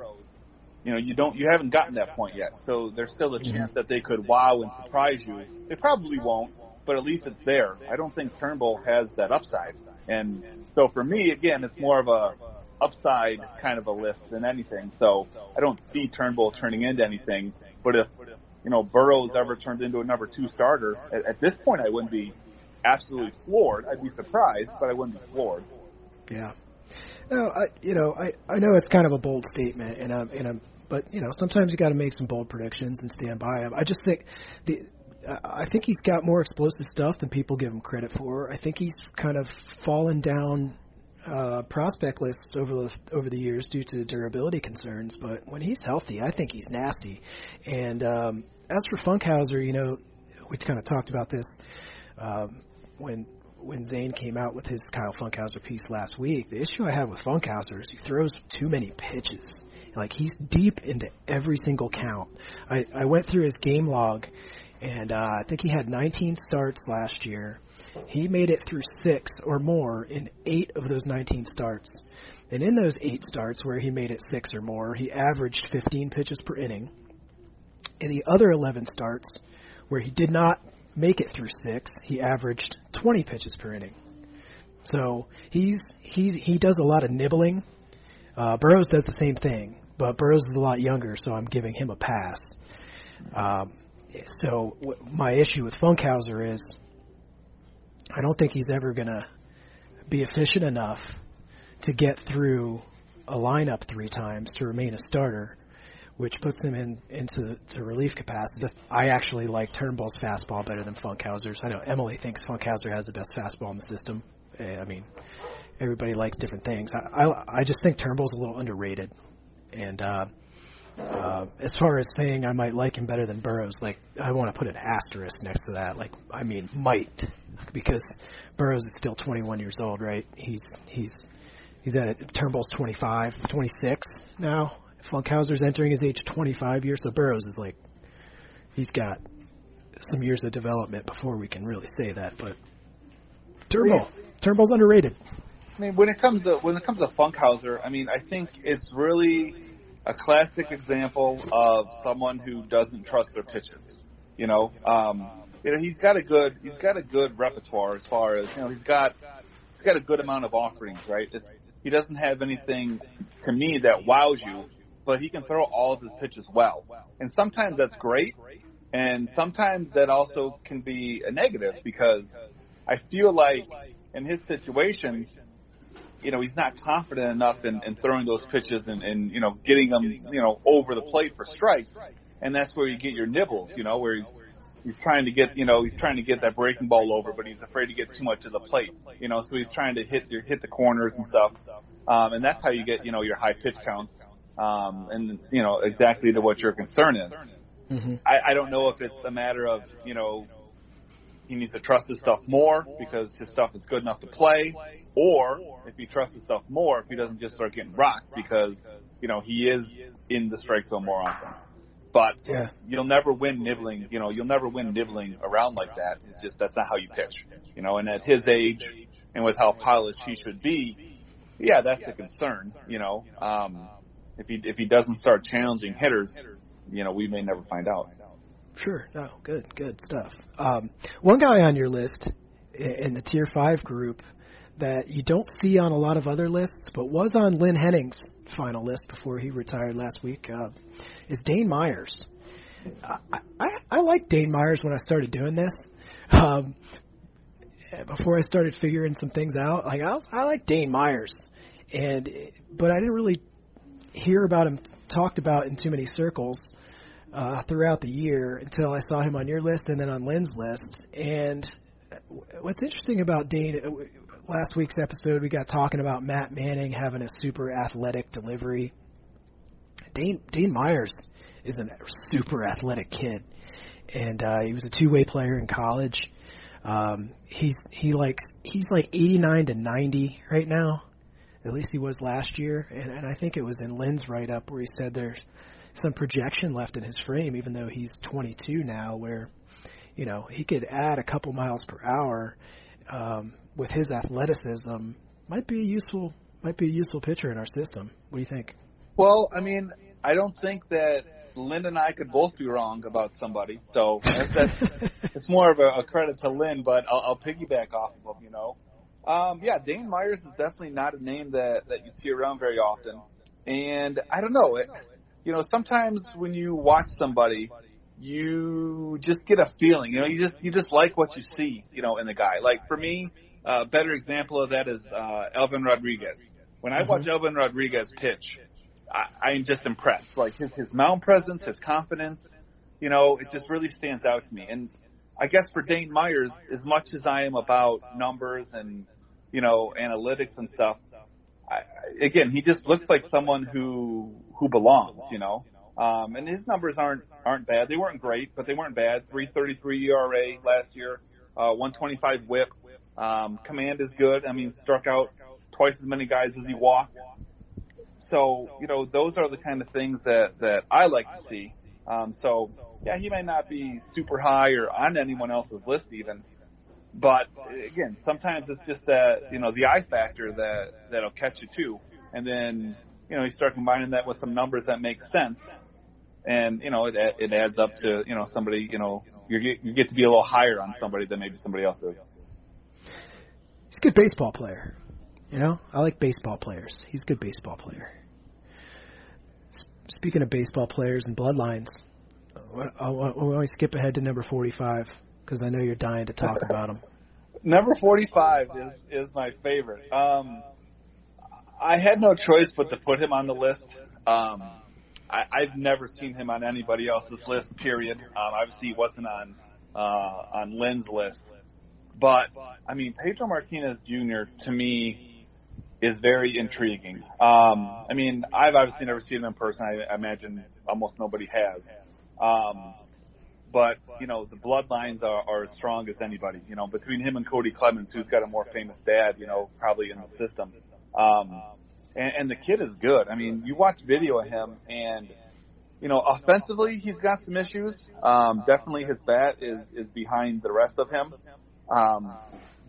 you know, you don't, you haven't gotten that point yet. So there's still a chance that they could wow and surprise you. They probably won't, but at least it's there. I don't think Turnbull has that upside. And so for me, again, it's more of a upside kind of a list than anything. So I don't see Turnbull turning into anything. But if, you know, Burrows ever turns into a number two starter, at, at this point I wouldn't be absolutely floored. I'd be surprised, but I wouldn't be floored. Yeah. No, I you know I I know it's kind of a bold statement, and I'm and I'm but you know sometimes you got to make some bold predictions and stand by them. I just think the. I think he's got more explosive stuff than people give him credit for. I think he's kind of fallen down uh, prospect lists over the over the years due to durability concerns. But when he's healthy, I think he's nasty. And um, as for Funkhouser, you know, we kind of talked about this um, when when Zane came out with his Kyle Funkhouser piece last week. The issue I have with Funkhouser is he throws too many pitches. Like he's deep into every single count. I, I went through his game log, and uh, I think he had 19 starts last year. He made it through six or more in eight of those 19 starts. And in those eight starts where he made it six or more, he averaged 15 pitches per inning. In the other 11 starts where he did not make it through six, he averaged 20 pitches per inning. So he's he's he does a lot of nibbling. Uh, Burrows does the same thing, but Burrows is a lot younger, so I'm giving him a pass. Um, so my issue with Funkhouser is I don't think he's ever going to be efficient enough to get through a lineup three times to remain a starter, which puts him in into to relief capacity. I actually like Turnbull's fastball better than Funkhouser's. I know Emily thinks Funkhouser has the best fastball in the system. Eh, I mean, everybody likes different things. I I, I just think Turnbull's a little underrated, and uh, uh, as far as saying I might like him better than Burrows, like I want to put an asterisk next to that. Like I mean, might because Burrows is still 21 years old, right? He's he's he's at it. Turnbull's 25, 26 now. Funkhouser's entering his age 25 years, so Burrows is like he's got some years of development before we can really say that. But Turnbull, Turnbull's underrated. I mean, when it comes to when it comes to Funkhouser, I mean, I think it's really a classic example of someone who doesn't trust their pitches. You know, um, you know, he's got a good he's got a good repertoire as far as you know, he's got he's got a good amount of offerings, right? It's he doesn't have anything to me that wows you, but he can throw all of his pitches well. And sometimes that's great, and sometimes that also can be a negative because I feel like in his situation, you know, he's not confident enough in, in throwing those pitches and, and, you know, getting them, you know, over the plate for strikes. And that's where you get your nibbles, you know, where he's, he's trying to get, you know, he's trying to get that breaking ball over, but he's afraid to get too much of the plate, you know, so he's trying to hit your, hit the corners and stuff. Um, and that's how you get, you know, your high pitch counts. Um, and, you know, exactly to what your concern is. Mm-hmm. I, I don't know if it's a matter of, you know, he needs to trust his stuff more because his stuff is good enough to play, or if he trusts his stuff more, if he doesn't just start getting rocked because, you know, he is in the strike zone more often. But Yeah. you'll never win nibbling, you know, you'll never win nibbling around like that. It's just, that's not how you pitch, you know, and at his age and with how polished he should be, yeah, that's a concern, you know, um, if he, if he doesn't start challenging hitters, you know, we may never find out. Sure. No, good, good stuff. Um, one guy on your list in the tier five group that you don't see on a lot of other lists, but was on Lynn Henning's final list before he retired last week, uh, is Dane Myers. I, I, I Dane Myers when I started doing this. Um, before I started figuring some things out, like I, was, I like Dane Myers, and but I didn't really hear about him talked about in too many circles uh, throughout the year until I saw him on your list and then on Lynn's list. And what's interesting about Dane, uh, last week's episode, we got talking about Matt Manning having a super athletic delivery. Dane, Dane Myers is a super athletic kid, and uh, he was a two way player in college. Um, he's he likes he's like 89 to 90 right now. At least he was last year, and, and I think it was in Lynn's write up where he said there's some projection left in his frame, even though he's 22 now, where you know he could add a couple miles per hour um, with his athleticism. Might be a useful might be a useful pitcher in our system. What do you think? Well, I mean, I don't think that Lynn and I could both be wrong about somebody. So that's, that's it's more of a, a credit to Lynn, but I'll, I'll piggyback off of him. You know, um, yeah, Dane Myers is definitely not a name that that you see around very often, and I don't know it. You know, sometimes when you watch somebody, you just get a feeling. You know, you just you just like what you see. You know, in the guy. Like for me, a better example of that is uh, Elvin Rodriguez. When I watch Elvin Rodriguez pitch, I, I'm just impressed. Like his his mound presence, his confidence, you know, it just really stands out to me. And I guess for Dane Myers, as much as I am about numbers and you know analytics and stuff, I, again, he just looks like someone who who belongs. You know, um, and his numbers aren't aren't bad. They weren't great, but they weren't bad. 3.33 ERA last year, uh, 125 WHIP. Um, command is good. I mean, struck out twice as many guys as he walked. So, you know, those are the kind of things that, that I like to see. Um, so, yeah, he may not be super high or on anyone else's list even. But again, sometimes it's just that, you know, the eye factor that, that'll catch you too. And then, you know, you start combining that with some numbers that make sense. And, you know, it, it adds up to, you know, somebody, you know, you get, you get to be a little higher on somebody than maybe somebody else is. He's a good baseball player. You know, I like baseball players. He's a good baseball player. Speaking of baseball players and bloodlines, I'll, I'll, I'll skip ahead to number 45 because I know you're dying to talk about him. Number 45 is is my favorite. Um, I had no choice but to put him on the list. Um, I, I've never seen him on anybody else's list. Period. Um, obviously, he wasn't on uh, on Lynn's list, but I mean, Pedro Martinez Jr. to me is very intriguing. Um, I mean, I've obviously never seen him in person. I, I imagine almost nobody has. Um, but you know, the bloodlines are, are as strong as anybody. You know, between him and Cody Clemens, who's got a more famous dad, you know, probably in the system. Um, and, and the kid is good. I mean, you watch video of him, and you know, offensively, he's got some issues. Um, definitely, his bat is is behind the rest of him. Um,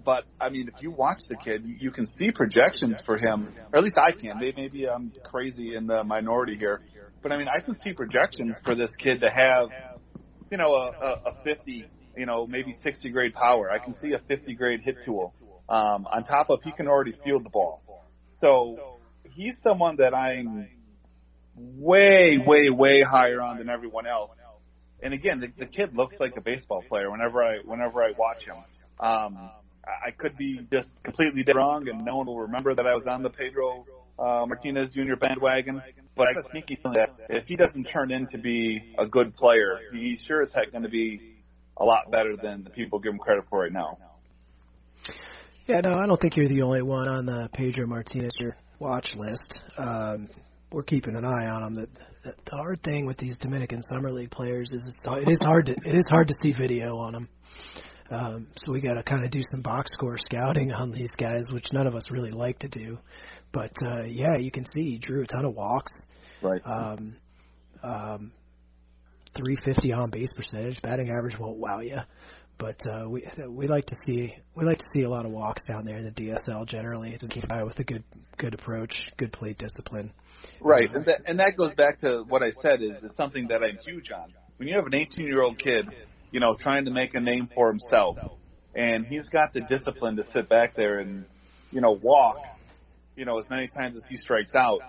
but I mean, if you watch the kid, you, can see projections for him, or at least I can. Maybe I'm crazy in the minority here, but I mean, I can see projections for this kid to have, you know, a, a, a 50, you know, maybe 60 grade power. I can see a 50 grade hit tool. Um, on top of he can already field the ball. So he's someone that I'm way, way, way higher on than everyone else. And again, the, the kid looks like a baseball player whenever I whenever I watch him. Um, I could be just completely wrong, and no one will remember that I was on the Pedro uh, Martinez Jr. bandwagon. But I got a sneaky feeling that if he doesn't turn in to be a good player, he's sure as heck going to be a lot better than the people give him credit for right now. Yeah, no, I don't think you're the only one on the Pedro Martinez watch list. Um, we're keeping an eye on him. The, the hard thing with these Dominican Summer League players is it's, it is hard to it is hard to see video on them. Um, so we got to kind of do some box score scouting on these guys, which none of us really like to do. But uh, yeah, you can see he drew a ton of walks. Right. Um, um, 350 on base percentage, batting average won't wow you, but uh, we we like to see we like to see a lot of walks down there in the DSL generally to keep eye with a good good approach, good plate discipline. Right, and that, and that goes back to what I said is, is something that I'm huge on. When you have an 18 year old kid, you know, trying to make a name for himself, and he's got the discipline to sit back there and, you know, walk, you know, as many times as he strikes out.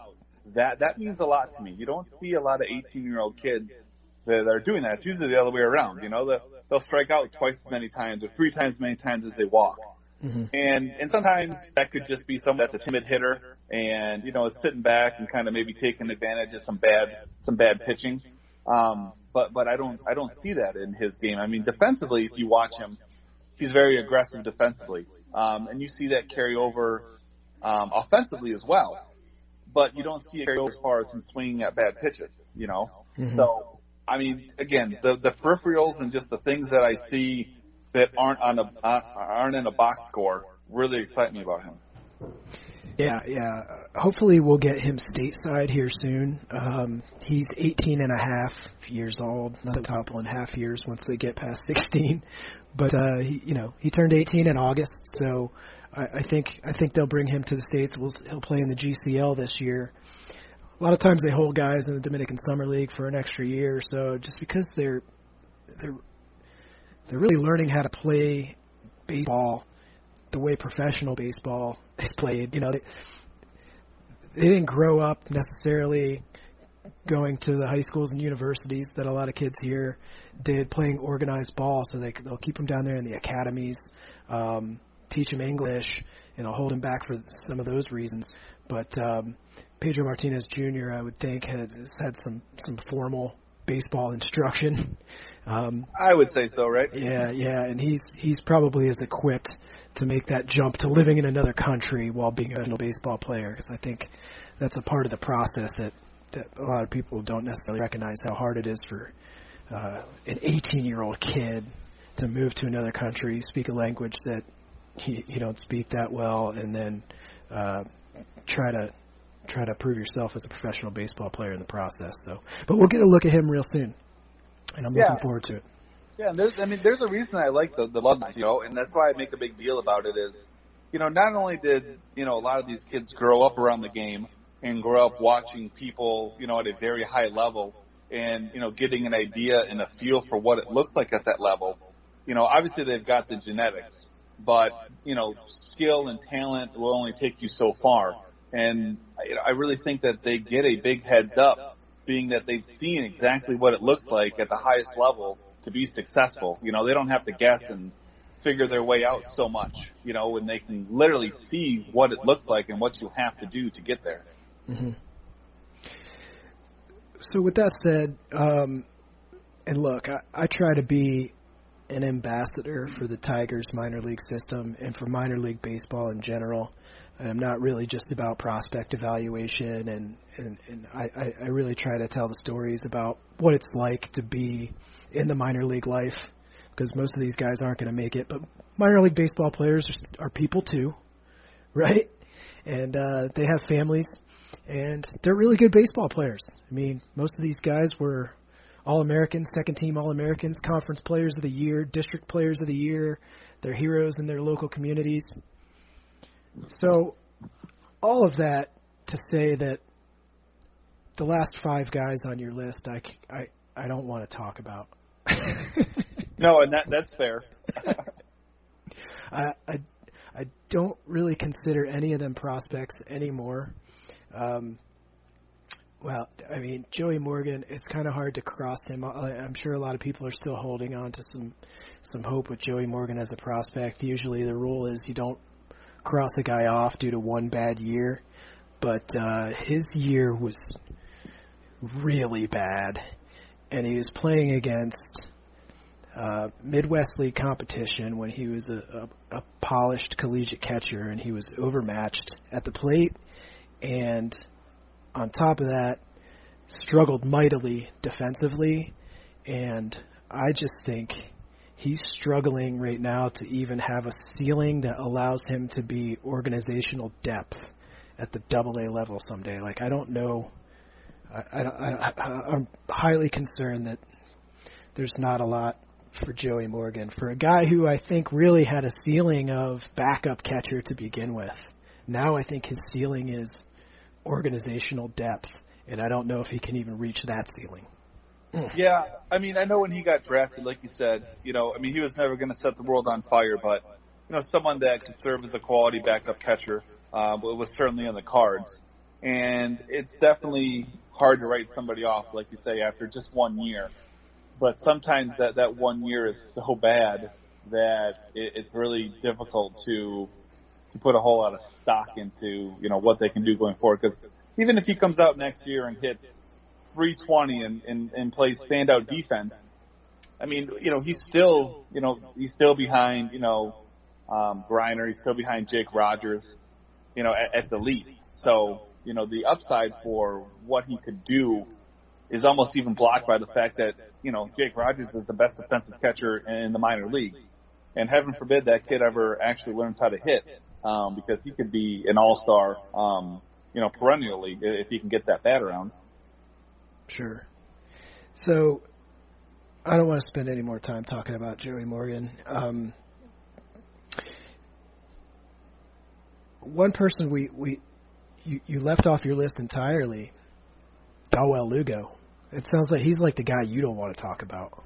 That that means a lot to me. You don't see a lot of 18 year old kids that are doing that. It's usually the other way around. You know, the, they'll strike out twice as many times or three times as many times as they walk. Mm-hmm. And and sometimes that could just be someone that's a timid hitter and you know is sitting back and kind of maybe taking advantage of some bad some bad pitching. Um, but but I don't I don't see that in his game. I mean defensively, if you watch him, he's very aggressive defensively, um, and you see that carry over um, offensively as well. But you don't see it over as far as him swinging at bad pitches. You know, Mhm. so I mean again the the peripherals and just the things that I see that aren't on a aren't in a box score really excite me about him. Yeah, yeah. Hopefully we'll get him stateside here soon. Um, he's 18 and a half years old, not the top one half years once they get past 16. But, uh, he, you know, he turned 18 in August, so I, I think, I think they'll bring him to the States. We'll, he'll play in the GCL this year. A lot of times they hold guys in the Dominican Summer League for an extra year or so just because they're, they're, they're really learning how to play baseball the way professional baseball is played. You know, they, they didn't grow up necessarily going to the high schools and universities that a lot of kids here did playing organized ball. So they they'll keep them down there in the academies, um, teach him English, and I'll hold him back for some of those reasons. But um, Pedro Martinez Jr. I would think has, had some some formal baseball instruction. Um, I would say so, right? yeah, yeah, and he's he's probably as equipped to make that jump to living in another country while being a professional baseball player because I think that's a part of the process that that a lot of people don't necessarily recognize how hard it is for uh, an 18 year old kid to move to another country, speak a language that you, you don't speak that well, and then uh, try to try to prove yourself as a professional baseball player in the process. So, but we'll get a look at him real soon, and I'm Yeah. looking forward to it. Yeah, and there's, I mean, there's a reason I like the the love, you know, and that's why I make a big deal about it. Is, you know, not only did you know a lot of these kids grow up around the game and grow up watching people, you know, at a very high level, and you know, getting an idea and a feel for what it looks like at that level. You know, obviously they've got the genetics, but you know, skill and talent will only take you so far. And I really think that they get a big heads up being that they've seen exactly what it looks like at the highest level to be successful. You know, they don't have to guess and figure their way out so much, you know, when they can literally see what it looks like and what you have to do to get there. Mm-hmm. So with that said, um, and look, I, I try to be an ambassador for the Tigers minor league system and for minor league baseball in general. I'm not really just about prospect evaluation, and and, and I, I really try to tell the stories about what it's like to be in the minor league life, because most of these guys aren't going to make it. But minor league baseball players are, are people too, right? And uh, they have families, and they're really good baseball players. I mean, most of these guys were All Americans, second team All Americans, conference players of the year, district players of the year. They're heroes in their local communities. So, all of that to say that the last five guys on your list, I, I, I don't want to talk about. no, and that that's fair. I, I I don't really consider any of them prospects anymore. Um, well, I mean, Joey Morgan, it's kind of hard to cross him. I'm sure a lot of people are still holding on to some some hope with Joey Morgan as a prospect. Usually, the rule is you don't cross a guy off due to one bad year, but uh, his year was really bad, and he was playing against uh, Midwest League competition when he was a, a, a polished collegiate catcher, and he was overmatched at the plate, and on top of that, struggled mightily defensively, and I just think he's struggling right now to even have a ceiling that allows him to be organizational depth at the double A level someday. Like I don't know, I, I, I, I'm highly concerned that there's not a lot for Joey Morgan for a guy who I think really had a ceiling of backup catcher to begin with. Now I think his ceiling is organizational depth, and I don't know if he can even reach that ceiling. Yeah, I mean, I know when he got drafted, like you said, you know, I mean, he was never going to set the world on fire, but you know, someone that could serve as a quality backup catcher um, was certainly on the cards. And it's definitely hard to write somebody off, like you say, after just one year. But sometimes that that one year is so bad that it, it's really difficult to put a whole lot of stock into you know what they can do going forward. Because even if he comes out next year and hits 320 and, and, and plays standout defense, I mean, you know, he's still, you know, he's still behind, you know, um, Greiner. He's still behind Jake Rogers, you know, at, at the least. So, you know, the upside for what he could do is almost even blocked by the fact that, you know, Jake Rogers is the best defensive catcher in the minor leagues. And heaven forbid that kid ever actually learns how to hit, um, because he could be an all-star, um, you know, perennially if he can get that bat around. Sure. So I don't want to spend any more time talking about Joey Morgan. Um, one person we, we you, you left off your list entirely, Dawel Lugo. It sounds like he's like the guy you don't want to talk about.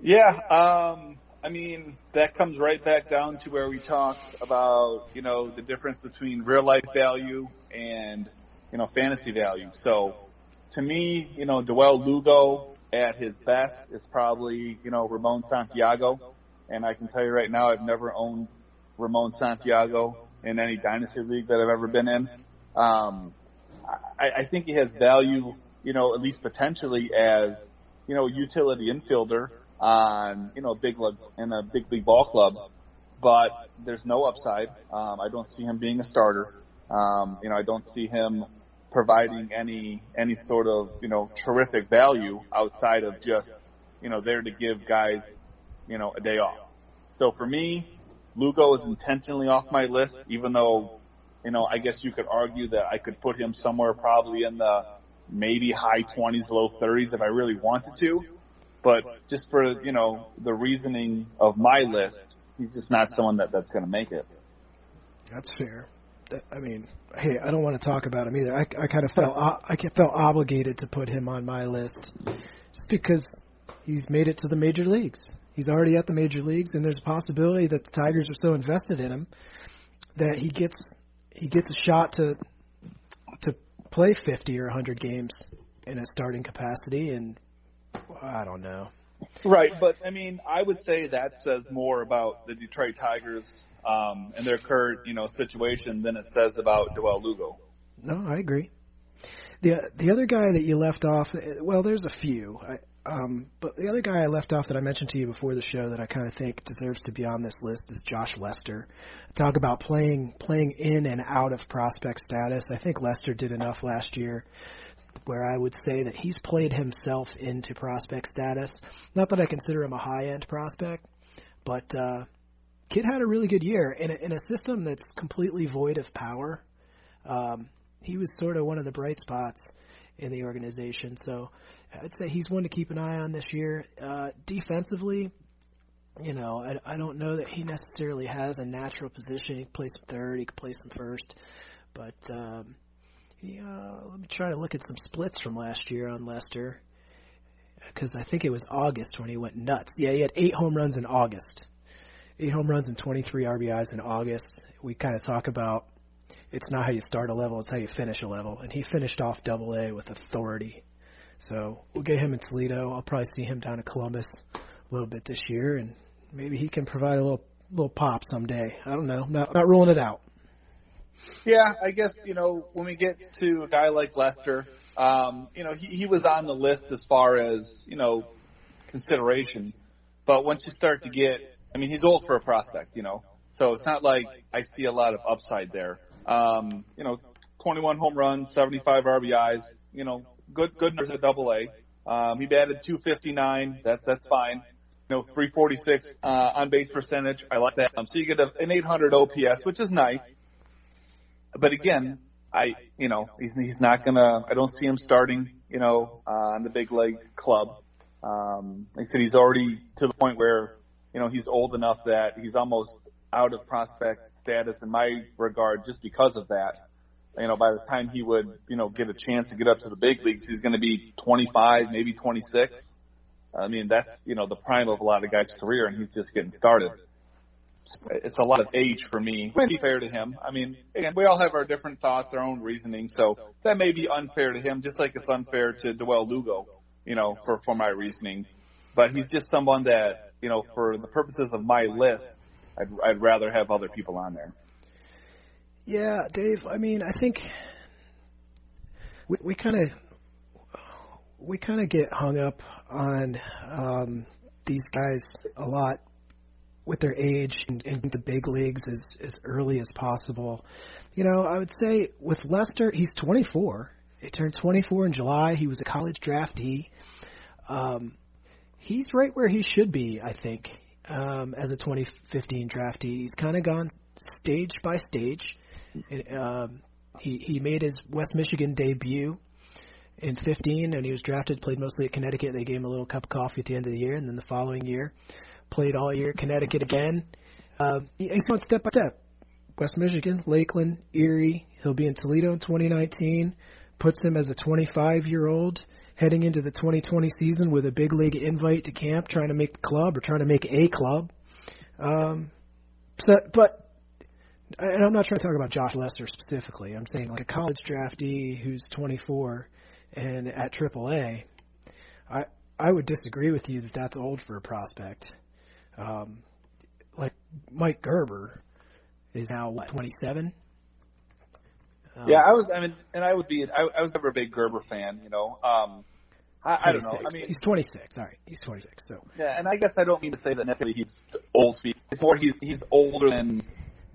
Yeah, um, I mean that comes right back down to where we talked about you know the difference between real life value and you know fantasy value. So to me, you know, Dawel Lugo at his best is probably, you know, Ramon Santiago. And I can tell you right now, I've never owned Ramon Santiago in any dynasty league that I've ever been in. Um, I, I think he has value, you know, at least potentially as, you know, utility infielder on, you know, big in a big league ball club. But there's no upside. Um, I don't see him being a starter. Um, you know, I don't see him providing any any sort of you know terrific value outside of just you know there to give guys you know a day off. So for me, Lugo is intentionally off my list, even though you know I guess you could argue that I could put him somewhere probably in the maybe high 20s, low 30s if I really wanted to. But just for you know the reasoning of my list, he's just not someone that that's going to make it. That's fair. I mean, hey, I don't want to talk about him either. I, I kind of felt I felt obligated to put him on my list just because he's made it to the major leagues. He's already at the major leagues, and there's a possibility that the Tigers are so invested in him that he gets he gets a shot to to play 50 or 100 games in a starting capacity, and I don't know. Right, but I mean, I would say that says more about the Detroit Tigers um, and their current, you know, situation than it says about Joel Lugo. No, I agree. The the other guy that you left off, well, there's a few. I, um, but the other guy I left off that I mentioned to you before the show that I kind of think deserves to be on this list is Josh Lester. Talk about playing playing in and out of prospect status. I think Lester did enough last year where I would say that he's played himself into prospect status. Not that I consider him a high end prospect, but uh, kid had a really good year in a, in a system that's completely void of power. Um, he was sort of one of the bright spots in the organization. So I'd say he's one to keep an eye on this year. Uh, defensively, you know, I, I don't know that he necessarily has a natural position. He can play some third, he can play some first, but um, he, uh, let me try to look at some splits from last year on Lester because I think it was August when he went nuts. Yeah, he had eight home runs in August, eight home runs and 23 RBIs in August. We kind of talk about it's not how you start a level, it's how you finish a level, and he finished off Double A with authority. So we'll get him in Toledo. I'll probably see him down at Columbus a little bit this year, and maybe he can provide a little little pop someday. I don't know. Not not ruling it out. Yeah, I guess you know when we get to a guy like Lester, um, you know he, he was on the list as far as you know consideration, but once you start to get, I mean, he's old for a prospect, you know, so it's not like I see a lot of upside there. Um, you know, 21 home runs, 75 RBIs, you know, good good numbers at Double A. Um, he batted 259. That that's fine. You know, 346 uh, on base percentage. I like that. Um, so you get a, an 800 OPS, which is nice. But again, I you know he's he's not gonna. I don't see him starting. You know, uh, on the big league club. Um, like I said, he's already to the point where you know he's old enough that he's almost out of prospect status in my regard just because of that you know, by the time he would, you know, get a chance to get up to the big leagues, he's going to be 25, maybe 26. I mean, that's, you know, the prime of a lot of guys' career, and he's just getting started. It's a lot of age for me. To be fair to him. I mean, again, we all have our different thoughts, our own reasoning, so that may be unfair to him, just like it's unfair to Joel Lugo, you know, for, for my reasoning. But he's just someone that, you know, for the purposes of my list, I'd, I'd rather have other people on there. Yeah, Dave. I mean, I think we we kind of we kind of get hung up on um, these guys a lot with their age and, and the big leagues as as early as possible. You know, I would say with Lester, he's 24. He turned 24 in July. He was a college draftee. Um, he's right where he should be, I think, um, as a 2015 draftee. He's kind of gone stage by stage. It, um, he he made his West Michigan debut in 15, and he was drafted. Played mostly at Connecticut. They gave him a little cup of coffee at the end of the year, and then the following year, played all year Connecticut again. Uh, he's going step by step. West Michigan, Lakeland, Erie. He'll be in Toledo in 2019. Puts him as a 25 year old heading into the 2020 season with a big league invite to camp, trying to make the club or trying to make a club. Um, so, but and I'm not trying to talk about Josh Lester specifically. I'm saying like a college draftee who's 24 and at AAA. I I would disagree with you that that's old for a prospect. Um, like Mike Gerber is now what 27. Um, yeah, I was. I mean, and I would be. I, I was never a big Gerber fan. You know, um, I, I don't know. I mean, he's 26. Sorry, he's 26. So yeah, and I guess I don't mean to say that necessarily he's old. Before he's he's older than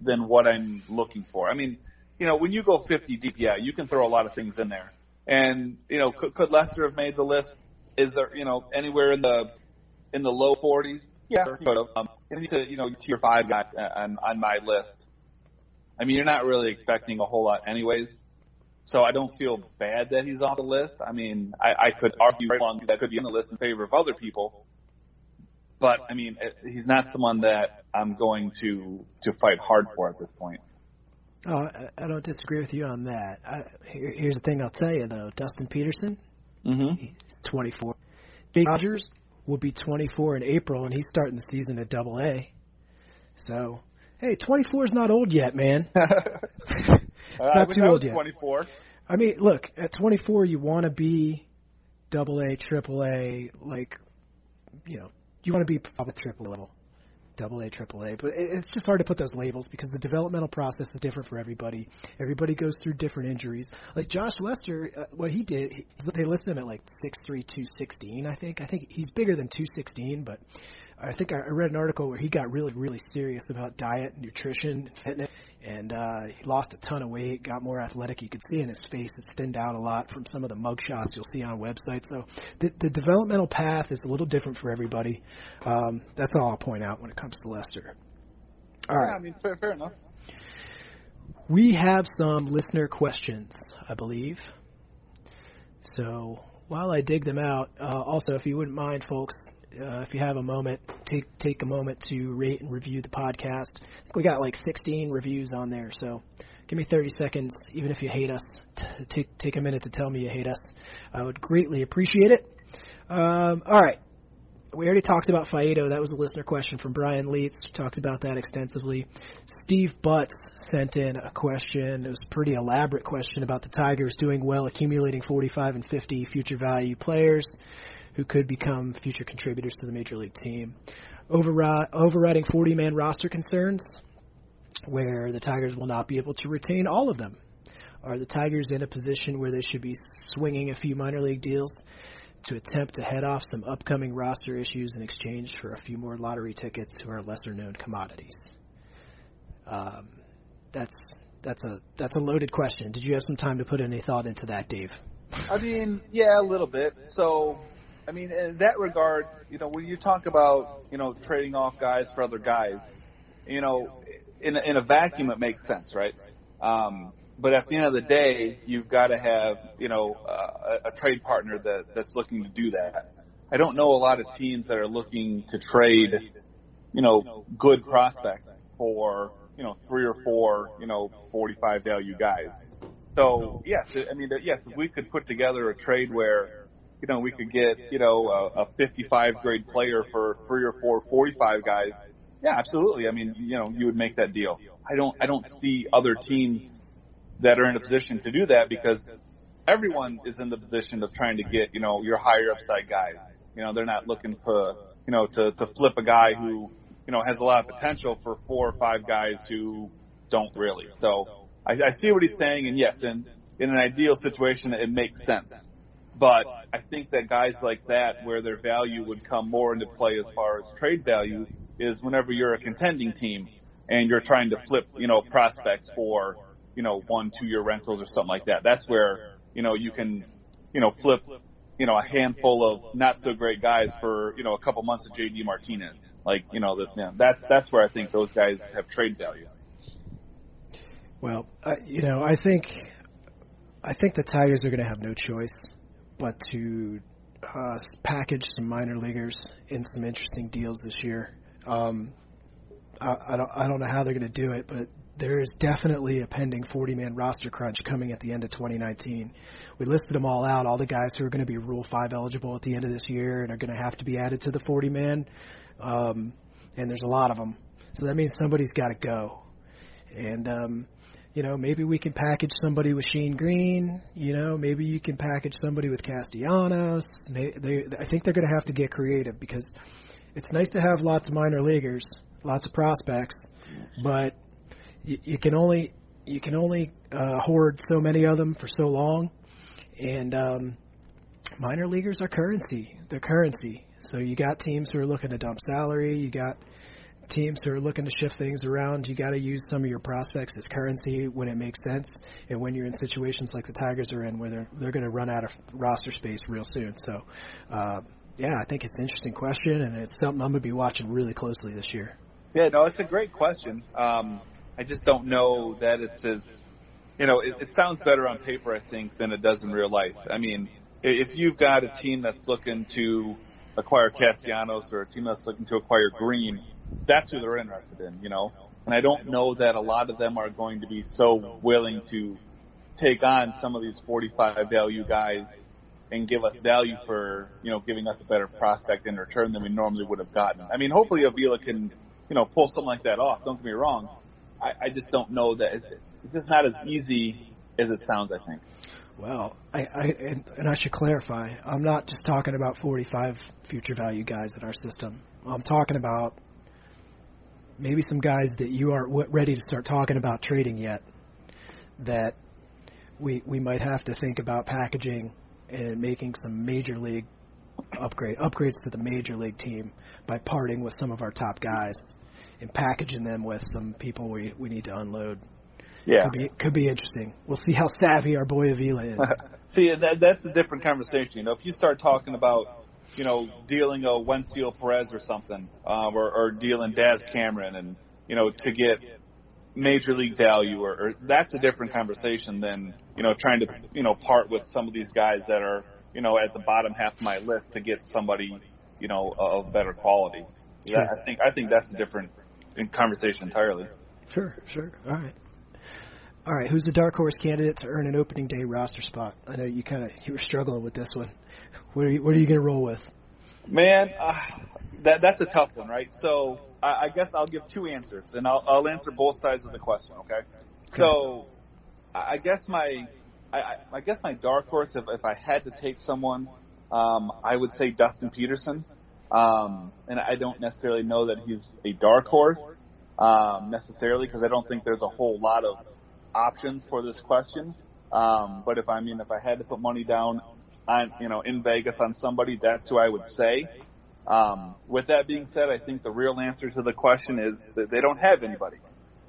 than what I'm looking for. I mean, you know, when you go 50 deep, yeah, you can throw a lot of things in there. And you know, could, could Lester have made the list? Is there, you know, anywhere in the in the low 40s? Yeah, could have. Um, to you know tier five guys on on my list. I mean, you're not really expecting a whole lot, anyways. So I don't feel bad that he's off the list. I mean, I, I could argue right along that could be on the list in favor of other people. But I mean, he's not someone that I'm going to to fight hard for at this point. Oh, I, don't disagree with you on that. I, here, here's the thing I'll tell you though: Dustin Peterson, mm-hmm. he's 24. Jake Rogers will be 24 in April, and he's starting the season at Double A. So, hey, 24 is not old yet, man. it's not too old yet. 24. I mean, look, at 24, you want to be double A, triple A, like, you know, you want to be probably triple level, double A, triple A. But it's just hard to put those labels because the developmental process is different for everybody. Everybody goes through different injuries. Like Josh Lester, uh, what he did, he, they listed him at like six three, two sixteen. I think. I think he's bigger than 216, but I think I read an article where he got really, really serious about diet, nutrition, and fitness, and uh, he lost a ton of weight, got more athletic. You could see in his face it's thinned out a lot from some of the mug shots you'll see on websites. So the, the developmental path is a little different for everybody. Um, that's all I'll point out when it comes to Lester. All right. Yeah, I mean, fair, fair enough. We have some listener questions, I believe. So while I dig them out, uh, also, if you wouldn't mind, folks, uh, if you have a moment, take take a moment to rate and review the podcast. We got like 16 reviews on there, so give me 30 seconds, even if you hate us. T- take take a minute to tell me you hate us. I would greatly appreciate it. Um, all right. We already talked about Faedo. That was a listener question from Brian Leitz. We talked about that extensively. Steve Butts sent in a question. It was a pretty elaborate question about the Tigers doing well, accumulating 45 and 50 future value players who could become future contributors to the major league team. Overriding 40 man roster concerns, where the Tigers will not be able to retain all of them. Are the Tigers in a position where they should be swinging a few minor league deals to attempt to head off some upcoming roster issues in exchange for a few more lottery tickets who are lesser known commodities? Um, that's that's a that's a loaded question. Did you have some time to put any thought into that, Dave? I mean, yeah, a little bit. So, I mean, in that regard, you know, when you talk about, you know, trading off guys for other guys, you know, in a, in a vacuum, it makes sense, right? Um, but at the end of the day, you've got to have, you know, uh, a, trade partner that that's looking to do that. I don't know a lot of teams that are looking to trade, you know, good prospects for, you know, three or four, you know, 45 value guys. So yes, I mean, yes, if we could put together a trade where, you know, we could get, you know, a, a 55 grade player for three or four 45 guys. Yeah, absolutely. I mean, you know, you would make that deal. I don't, I don't see other teams that are in a position to do that because everyone is in the position of trying to get, you know, your higher upside guys. You know, they're not looking for, you know, to, to flip a guy who, you know, has a lot of potential for four or five guys who don't really. So I, I see what he's saying, and yes, in, in an ideal situation, it makes sense. But I think that guys like that, where their value would come more into play as far as trade value, is whenever you're a contending team and you're trying to flip, you know, prospects for, you know, one, two year rentals or something like that. That's where, you know, you can, you know, flip, you know, a handful of not so great guys for, you know, a couple months of JD Martinez. Like, you know, that's, that's where I think those guys have trade value. Well, uh, you know, I think I think the Tigers are going to have no choice but to uh, package some minor leaguers in some interesting deals this year. Um, I, I don't I don't know how they're going to do it, but there is definitely a pending 40 man roster crunch coming at the end of 2019. We listed them all out, all the guys who are going to be Rule 5 eligible at the end of this year and are going to have to be added to the 40 man. Um, and there's a lot of them. So that means somebody's got to go. And, um, you know, maybe we can package somebody with Shane Greene. You know, maybe you can package somebody with Castellanos. May, they, I think they're going to have to get creative because it's nice to have lots of minor leaguers, lots of prospects, but you, you can only you can only uh, hoard so many of them for so long, and um, minor leaguers are currency. They're currency. So you got teams who are looking to dump salary. You got teams who are looking to shift things around, you got to use some of your prospects as currency when it makes sense, and when you're in situations like the Tigers are in, where they're they're going to run out of roster space real soon. So, uh, yeah, I think it's an interesting question, and it's something I'm going to be watching really closely this year. Yeah, no, it's a great question. Um, I just don't know that it's as, you know, it, it sounds better on paper, I think, than it does in real life. I mean, if you've got a team that's looking to acquire Castellanos or a team that's looking to acquire Greene, that's who they're interested in, you know. And I don't know that a lot of them are going to be so willing to take on some of these 45 value guys and give us value for, you know, giving us a better prospect in return than we normally would have gotten. I mean, hopefully Avila can, you know, pull something like that off. Don't get me wrong. I, I just don't know that it's, it's just not as easy as it sounds, I think. Well, I, I and, and I should clarify. I'm not just talking about 45 future value guys in our system. I'm talking about maybe some guys that you aren't ready to start talking about trading yet. That we we might have to think about packaging and making some major league upgrade upgrades to the major league team by parting with some of our top guys and packaging them with some people we we need to unload. Yeah. Could be could be interesting. We'll see how savvy our boy Avila is. See, that, that's a different conversation. You know, if you start talking about, you know, dealing a Wenceel Perez or something, um, or, or dealing Daz Cameron, and you know, to get major league value, or, or that's a different conversation than you know trying to you know part with some of these guys that are you know at the bottom half of my list to get somebody you know of better quality. Sure. That, I think I think that's a different conversation entirely. Sure, sure. All right. All right, who's the dark horse candidate to earn an opening day roster spot? I know you kind of you were struggling with this one. What are you What are you going to roll with? Man, uh, that that's a tough one, right? So I, I guess I'll give two answers, and I'll, I'll answer both sides of the question. Okay. So I guess my I, I- I guess my dark horse, if, if I had to take someone, um, I would say Dustin Peterson. Um, and I don't necessarily know that he's a dark horse um, necessarily because I don't think there's a whole lot of options for this question. Um, but if I mean, if I had to put money down on, you know, in Vegas on somebody, that's who I would say. Um, with that being said, I think the real answer to the question is that they don't have anybody.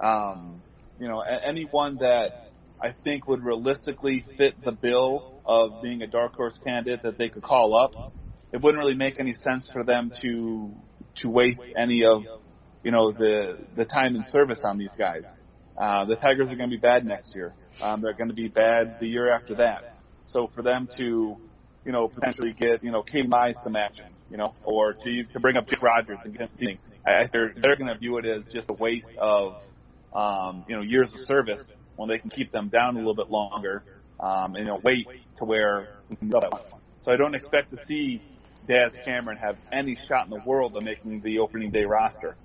Um, you know, anyone that I think would realistically fit the bill of being a dark horse candidate that they could call up, it wouldn't really make any sense for them to to waste any of you know the the time and service on these guys. Uh, the Tigers are going to be bad next year. Um, they're going to be bad the year after that. So for them to, you know, potentially get, you know, Casey Mize some action, you know, or to to bring up Jake Rogers and get him I, they're they're going to view it as just a waste of, um, you know, years of service when they can keep them down a little bit longer, um, and you know, wait to where. So I don't expect to see Daz Cameron have any shot in the world of making the opening day roster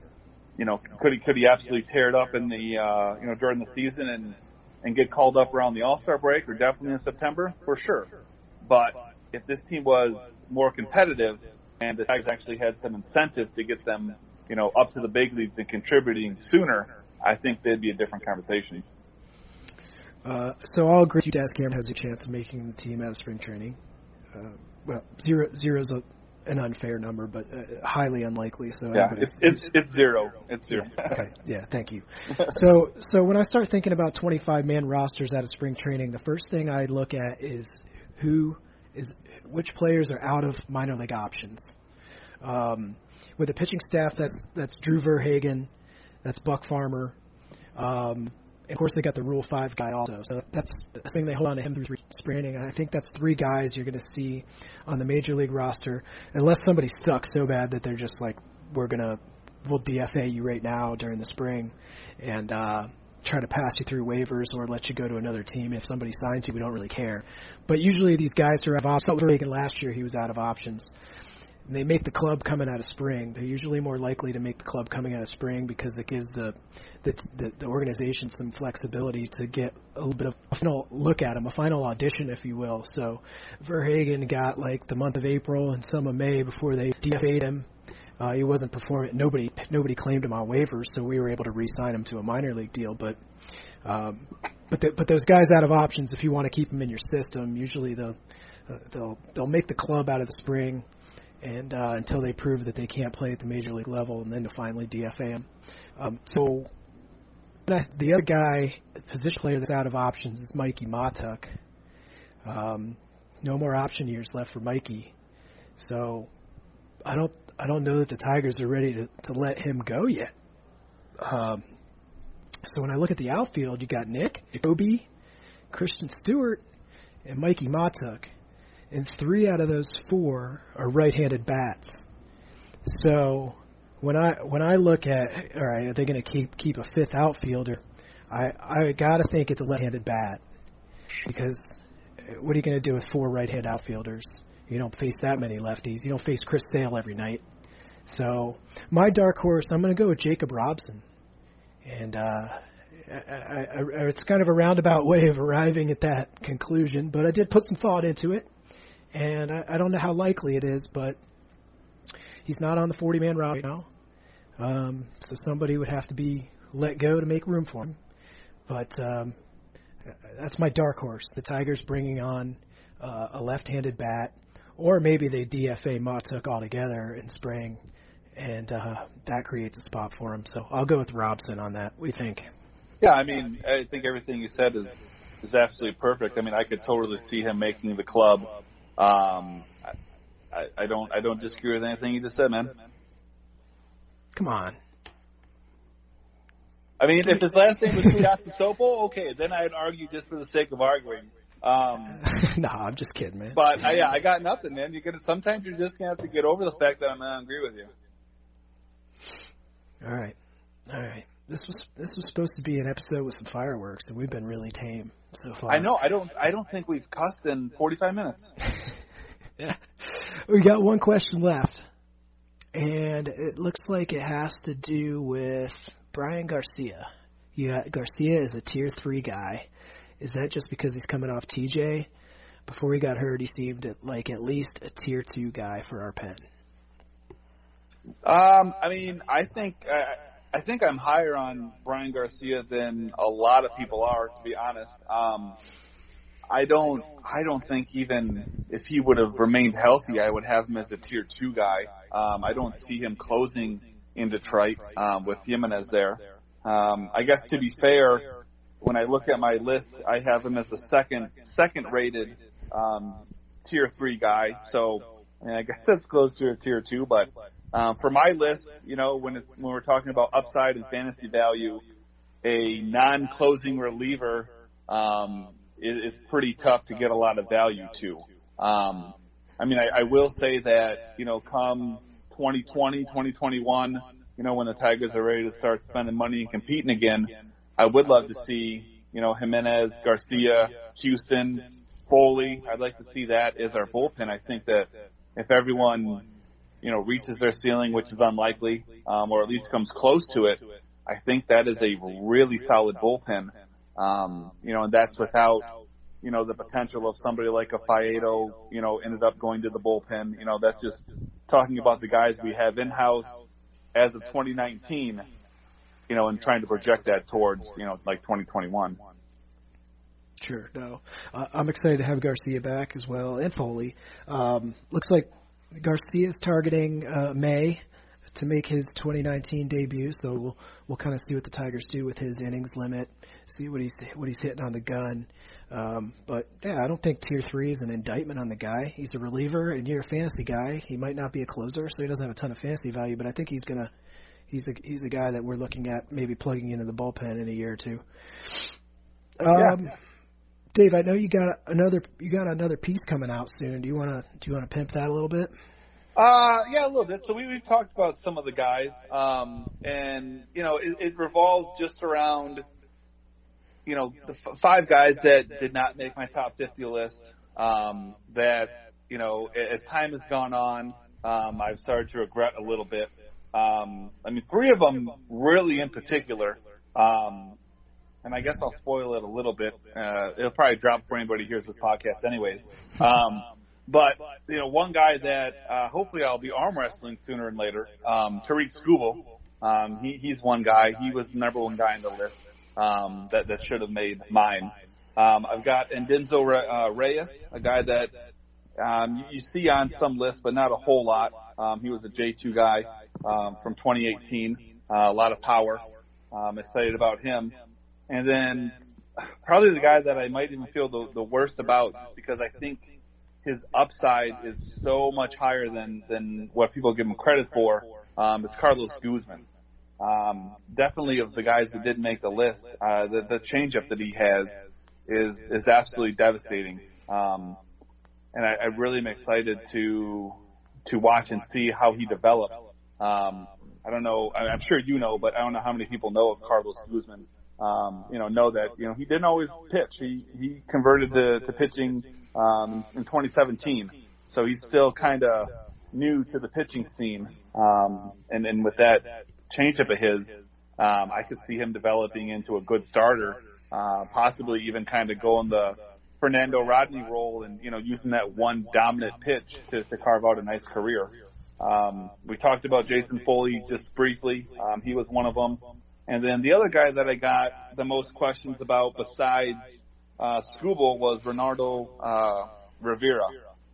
you know, could he could he absolutely tear it up in the uh, you know during the season and and get called up around the All Star break or definitely in September for sure. But if this team was more competitive and the Tigers actually had some incentive to get them you know up to the big leagues and contributing sooner, I think there'd be a different conversation. Uh, so I'll agree. with you, Daz Cameron has a chance of making the team out of spring training. Uh, well, zero zero's a, an unfair number, but uh, highly unlikely. So Yeah, it's it's it's zero. It's zero. okay. Yeah, thank you. So, so when I start thinking about 25 man rosters out of spring training, the first thing I look at is who is which players are out of minor league options. Um, with a pitching staff, that's that's Drew Verhagen, that's Buck Farmer. Um, of course, they got the Rule Five guy also, so that's the thing they hold on to him through spring. I think that's three guys you're going to see on the major league roster, unless somebody sucks so bad that they're just like, we're gonna we'll DFA you right now during the spring, and uh, try to pass you through waivers or let you go to another team. If somebody signs you, we don't really care. But usually these guys out of options. Reagan last year he was out of options. And they make the club coming out of spring. They're usually more likely to make the club coming out of spring because it gives the the, the, the organization some flexibility to get a little bit of a final look at him, a final audition, if you will. So Verhagen got like the month of April and some of May before they DFA'd him. Uh, he wasn't performing. Nobody nobody claimed him on waivers, so we were able to re-sign him to a minor league deal. But um, but the, but those guys out of options, if you want to keep them in your system, usually they'll uh, they'll they'll make the club out of the spring, and uh, until they prove that they can't play at the major league level, and then to finally DFA them. Um, so the other guy, position player that's out of options is Mikey Mahtook. Um, no more option years left for Mikey, so I don't I don't know that the Tigers are ready to, to let him go yet. Um, so when I look at the outfield, you got Nick, Jacoby, Christin Stewart, and Mikey Mahtook, and three out of those four are right-handed bats. So when I when I look at all right, are they going to keep keep a fifth outfielder? I I got to think it's a left-handed bat because what are you going to do with four right-hand outfielders? You don't face that many lefties. You don't face Chris Sale every night. So my dark horse, I'm going to go with Jacob Robson, and uh, I, I, I, it's kind of a roundabout way of arriving at that conclusion, but I did put some thought into it, and I, don't know how likely it is, but he's not on the 40 man roster right now. Um, so somebody would have to be let go to make room for him. But um, that's my dark horse. The Tigers bringing on uh, a left-handed bat, or maybe they DFA Mahtook altogether in spring, and uh, that creates a spot for him. So I'll go with Robson on that. We think. Yeah, I mean, I think everything you said is is absolutely perfect. I mean, I could totally see him making the club. Um, I, I don't I don't disagree with anything you just said, man. Come on. I mean, if his last name was Sopo, okay, then I'd argue just for the sake of arguing. Um, no, I'm just kidding, man. But uh, yeah, I got nothing, man. You gonna sometimes you're just gonna have to get over the fact that I'm not agree with you. All right, all right. This was this was supposed to be an episode with some fireworks, and we've been really tame so far. I know. I don't. I don't think we've cussed in 45 minutes. yeah, we got one question left, and it looks like it has to do with Bryan Garcia. Yeah, Garcia is a tier three guy. Is that just because he's coming off TJ? Before he got hurt, he seemed like at least a tier two guy for our pen. Um, I mean, I think uh, I think I'm higher on Bryan Garcia than a lot of people are, to be honest. Um, I don't I don't think even if he would have remained healthy, I would have him as a tier two guy. Um, I don't see him closing in Detroit um, with Jimenez there. Um, I guess to be fair, when I look at my list, I have him as a second second rated um, tier three guy. So I guess that's close to a tier two. But um, for my list, you know, when when we're talking about upside and fantasy value, a non-closing reliever um, is, is pretty tough to get a lot of value to. Um, I mean, I, I will say that you know, come 2020, 2021, you know, when the Tigers are ready to start spending money and competing again, I would love to see, you know, Jimenez, Garcia, Houston, Foley. I'd like to see that as our bullpen. I think that if everyone, you know, reaches their ceiling, which is unlikely, um, or at least comes close to it, I think that is a really solid bullpen. Um, you know, and that's without, you know, the potential of somebody like a Faedo, you know, ended up going to the bullpen. You know, that's just talking about the guys we have in house as of 2019 you know, and trying to project that towards, you know, like 2021. Sure. No, uh, I'm excited to have Garcia back as well, and Foley. Um, looks like Garcia is targeting uh, May to make his 2019 debut. So we'll we'll kind of see what the Tigers do with his innings limit, see what he's what he's hitting on the gun. Um, but yeah, I don't think tier three is an indictment on the guy. He's a reliever, and you're a fantasy guy. He might not be a closer, so he doesn't have a ton of fantasy value. But I think he's gonna he's a he's a guy that we're looking at maybe plugging into the bullpen in a year or two. Um, yeah. Dave, I know you got another you got another piece coming out soon. Do you want to do you want to pimp that a little bit? Uh, yeah, a little bit. So we, we've talked about some of the guys, um, and you know, it, it revolves just around, you know, the f- five guys that did not make my top 50 list. Um, that you know, as time has gone on, um, I've started to regret a little bit. Um, I mean, three of them really in particular. Um, and I guess I'll spoil it a little bit. Uh, it'll probably drop before anybody who hears this podcast, anyways. Um, but you know, one guy that uh, hopefully I'll be arm wrestling sooner and later, um, Tarik Skubal. Um, he, he's one guy. He was the number one guy in the list um, that that should have made mine. Um, I've got Adinso uh, Reyes, a guy that um, you, you see on some lists, but not a whole lot. Um, he was a J2 guy um, from 2018. Uh, a lot of power. Um, excited about him. And then probably the guy that I might even feel the, the worst about, just because I think his upside is so much higher than than what people give him credit for. Um, is Carlos Guzman. Um, definitely of the guys that did make the list, uh, the, the changeup that he has is is absolutely devastating. Um, and I, I really am excited to to watch and see how he develops. Um, I don't know. I'm sure you know, but I don't know how many people know of Carlos Guzman. Um, you know, know that you know he didn't always pitch. He he converted to, to pitching um, in 2017, so he's still kind of new to the pitching scene. Um, and and with that changeup of his, Um, I could see him developing into a good starter, uh, possibly even kind of going the Fernando Rodney role and, you know, using that one dominant pitch to, to carve out a nice career. Um, we talked about Jason Foley just briefly. Um, he was one of them. And then the other guy that I got the most questions about besides, uh, Skubal was Reynaldo, uh, Rivera.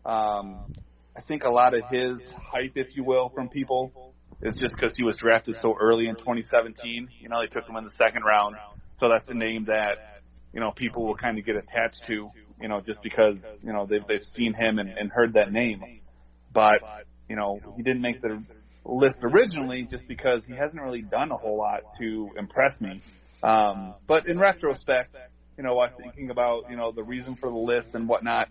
Um, I think a lot of his hype, if you will, from people is just because he was drafted so early in 2017. You know, they took him in the second round. So that's a name that, you know, people will kind of get attached to, you know, just because, you know, they've, they've seen him and, and heard that name. But, you know, he didn't make the list originally just because he hasn't really done a whole lot to impress me. Um, but in retrospect, you know, while thinking about, you know, the reason for the list and whatnot,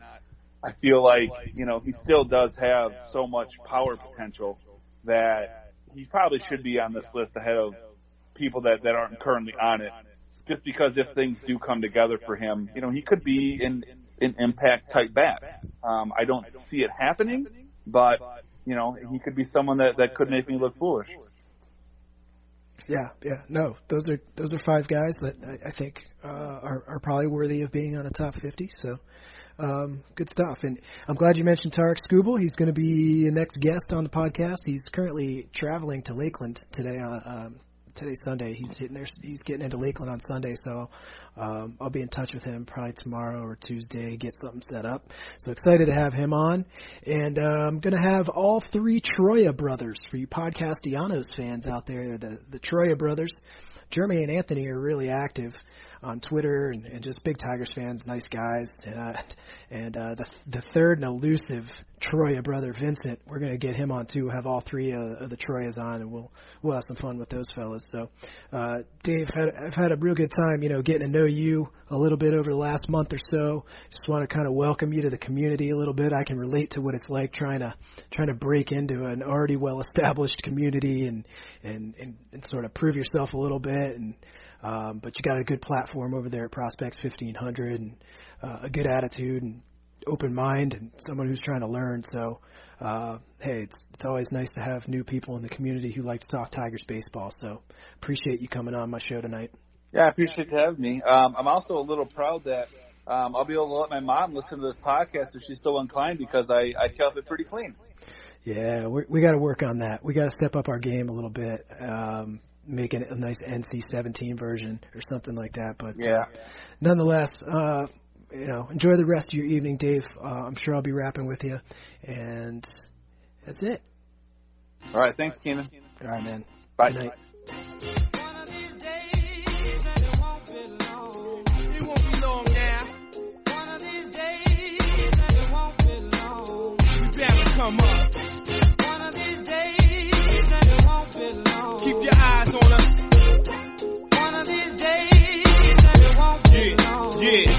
I feel like, you know, he still does have so much power potential that he probably should be on this list ahead of people that, that aren't currently on it. Just because if things do come together for him, you know, he could be an, an impact type bat. Um, I don't see it happening, but, you know, he could be someone that, that could make me look foolish. Yeah, yeah, no, those are those are five guys that I, I think uh, are are probably worthy of being on a top fifty. So, um, good stuff. And I'm glad you mentioned Tarik Skubal. He's going to be the next guest on the podcast. He's currently traveling to Lakeland today. On, um, today's Sunday. He's hitting there. He's getting into Lakeland on Sunday, so um, I'll be in touch with him probably tomorrow or Tuesday. Get something set up. So excited to have him on, and uh, I'm to have all three Troya brothers for you Podcastianos fans out there. The the Troya brothers, Jeremy and Anthony are really active on Twitter and, and just big Tigers fans, nice guys. And, uh, and uh, the the third and elusive Troya brother Vincent, we're gonna get him on too. Have all three uh, of the Troyas on, and we'll we'll have some fun with those fellas. So, uh, Dave, had, I've had a real good time, you know, getting to know you a little bit over the last month or so. Just want to kind of welcome you to the community a little bit. I can relate to what it's like trying to trying to break into an already well established community and, and and and sort of prove yourself a little bit and. Um, but you got a good platform over there at Prospects 1500 and uh, a good attitude and open mind and someone who's trying to learn. So, uh, hey, it's it's always nice to have new people in the community who like to talk Tigers baseball. So, appreciate you coming on my show tonight. Yeah, I appreciate you having me. Um, I'm also a little proud that um, I'll be able to let my mom listen to this podcast if she's so inclined because I, I kept it pretty clean. Yeah, we we got to work on that. We got to step up our game a little bit. Um, make it a nice NC-17 version or something like that. But Yeah. uh, nonetheless, uh, you know, enjoy the rest of your evening, Dave. Uh, I'm sure I'll be rapping with you, and that's it. All right. Thanks, Keenan. All right, man. Bye. Good night. One of these days, and it won't be long. It won't be long now. One of these days, and it won't be long. You better come up. Keep your eyes on us. One of these days, yeah, yeah.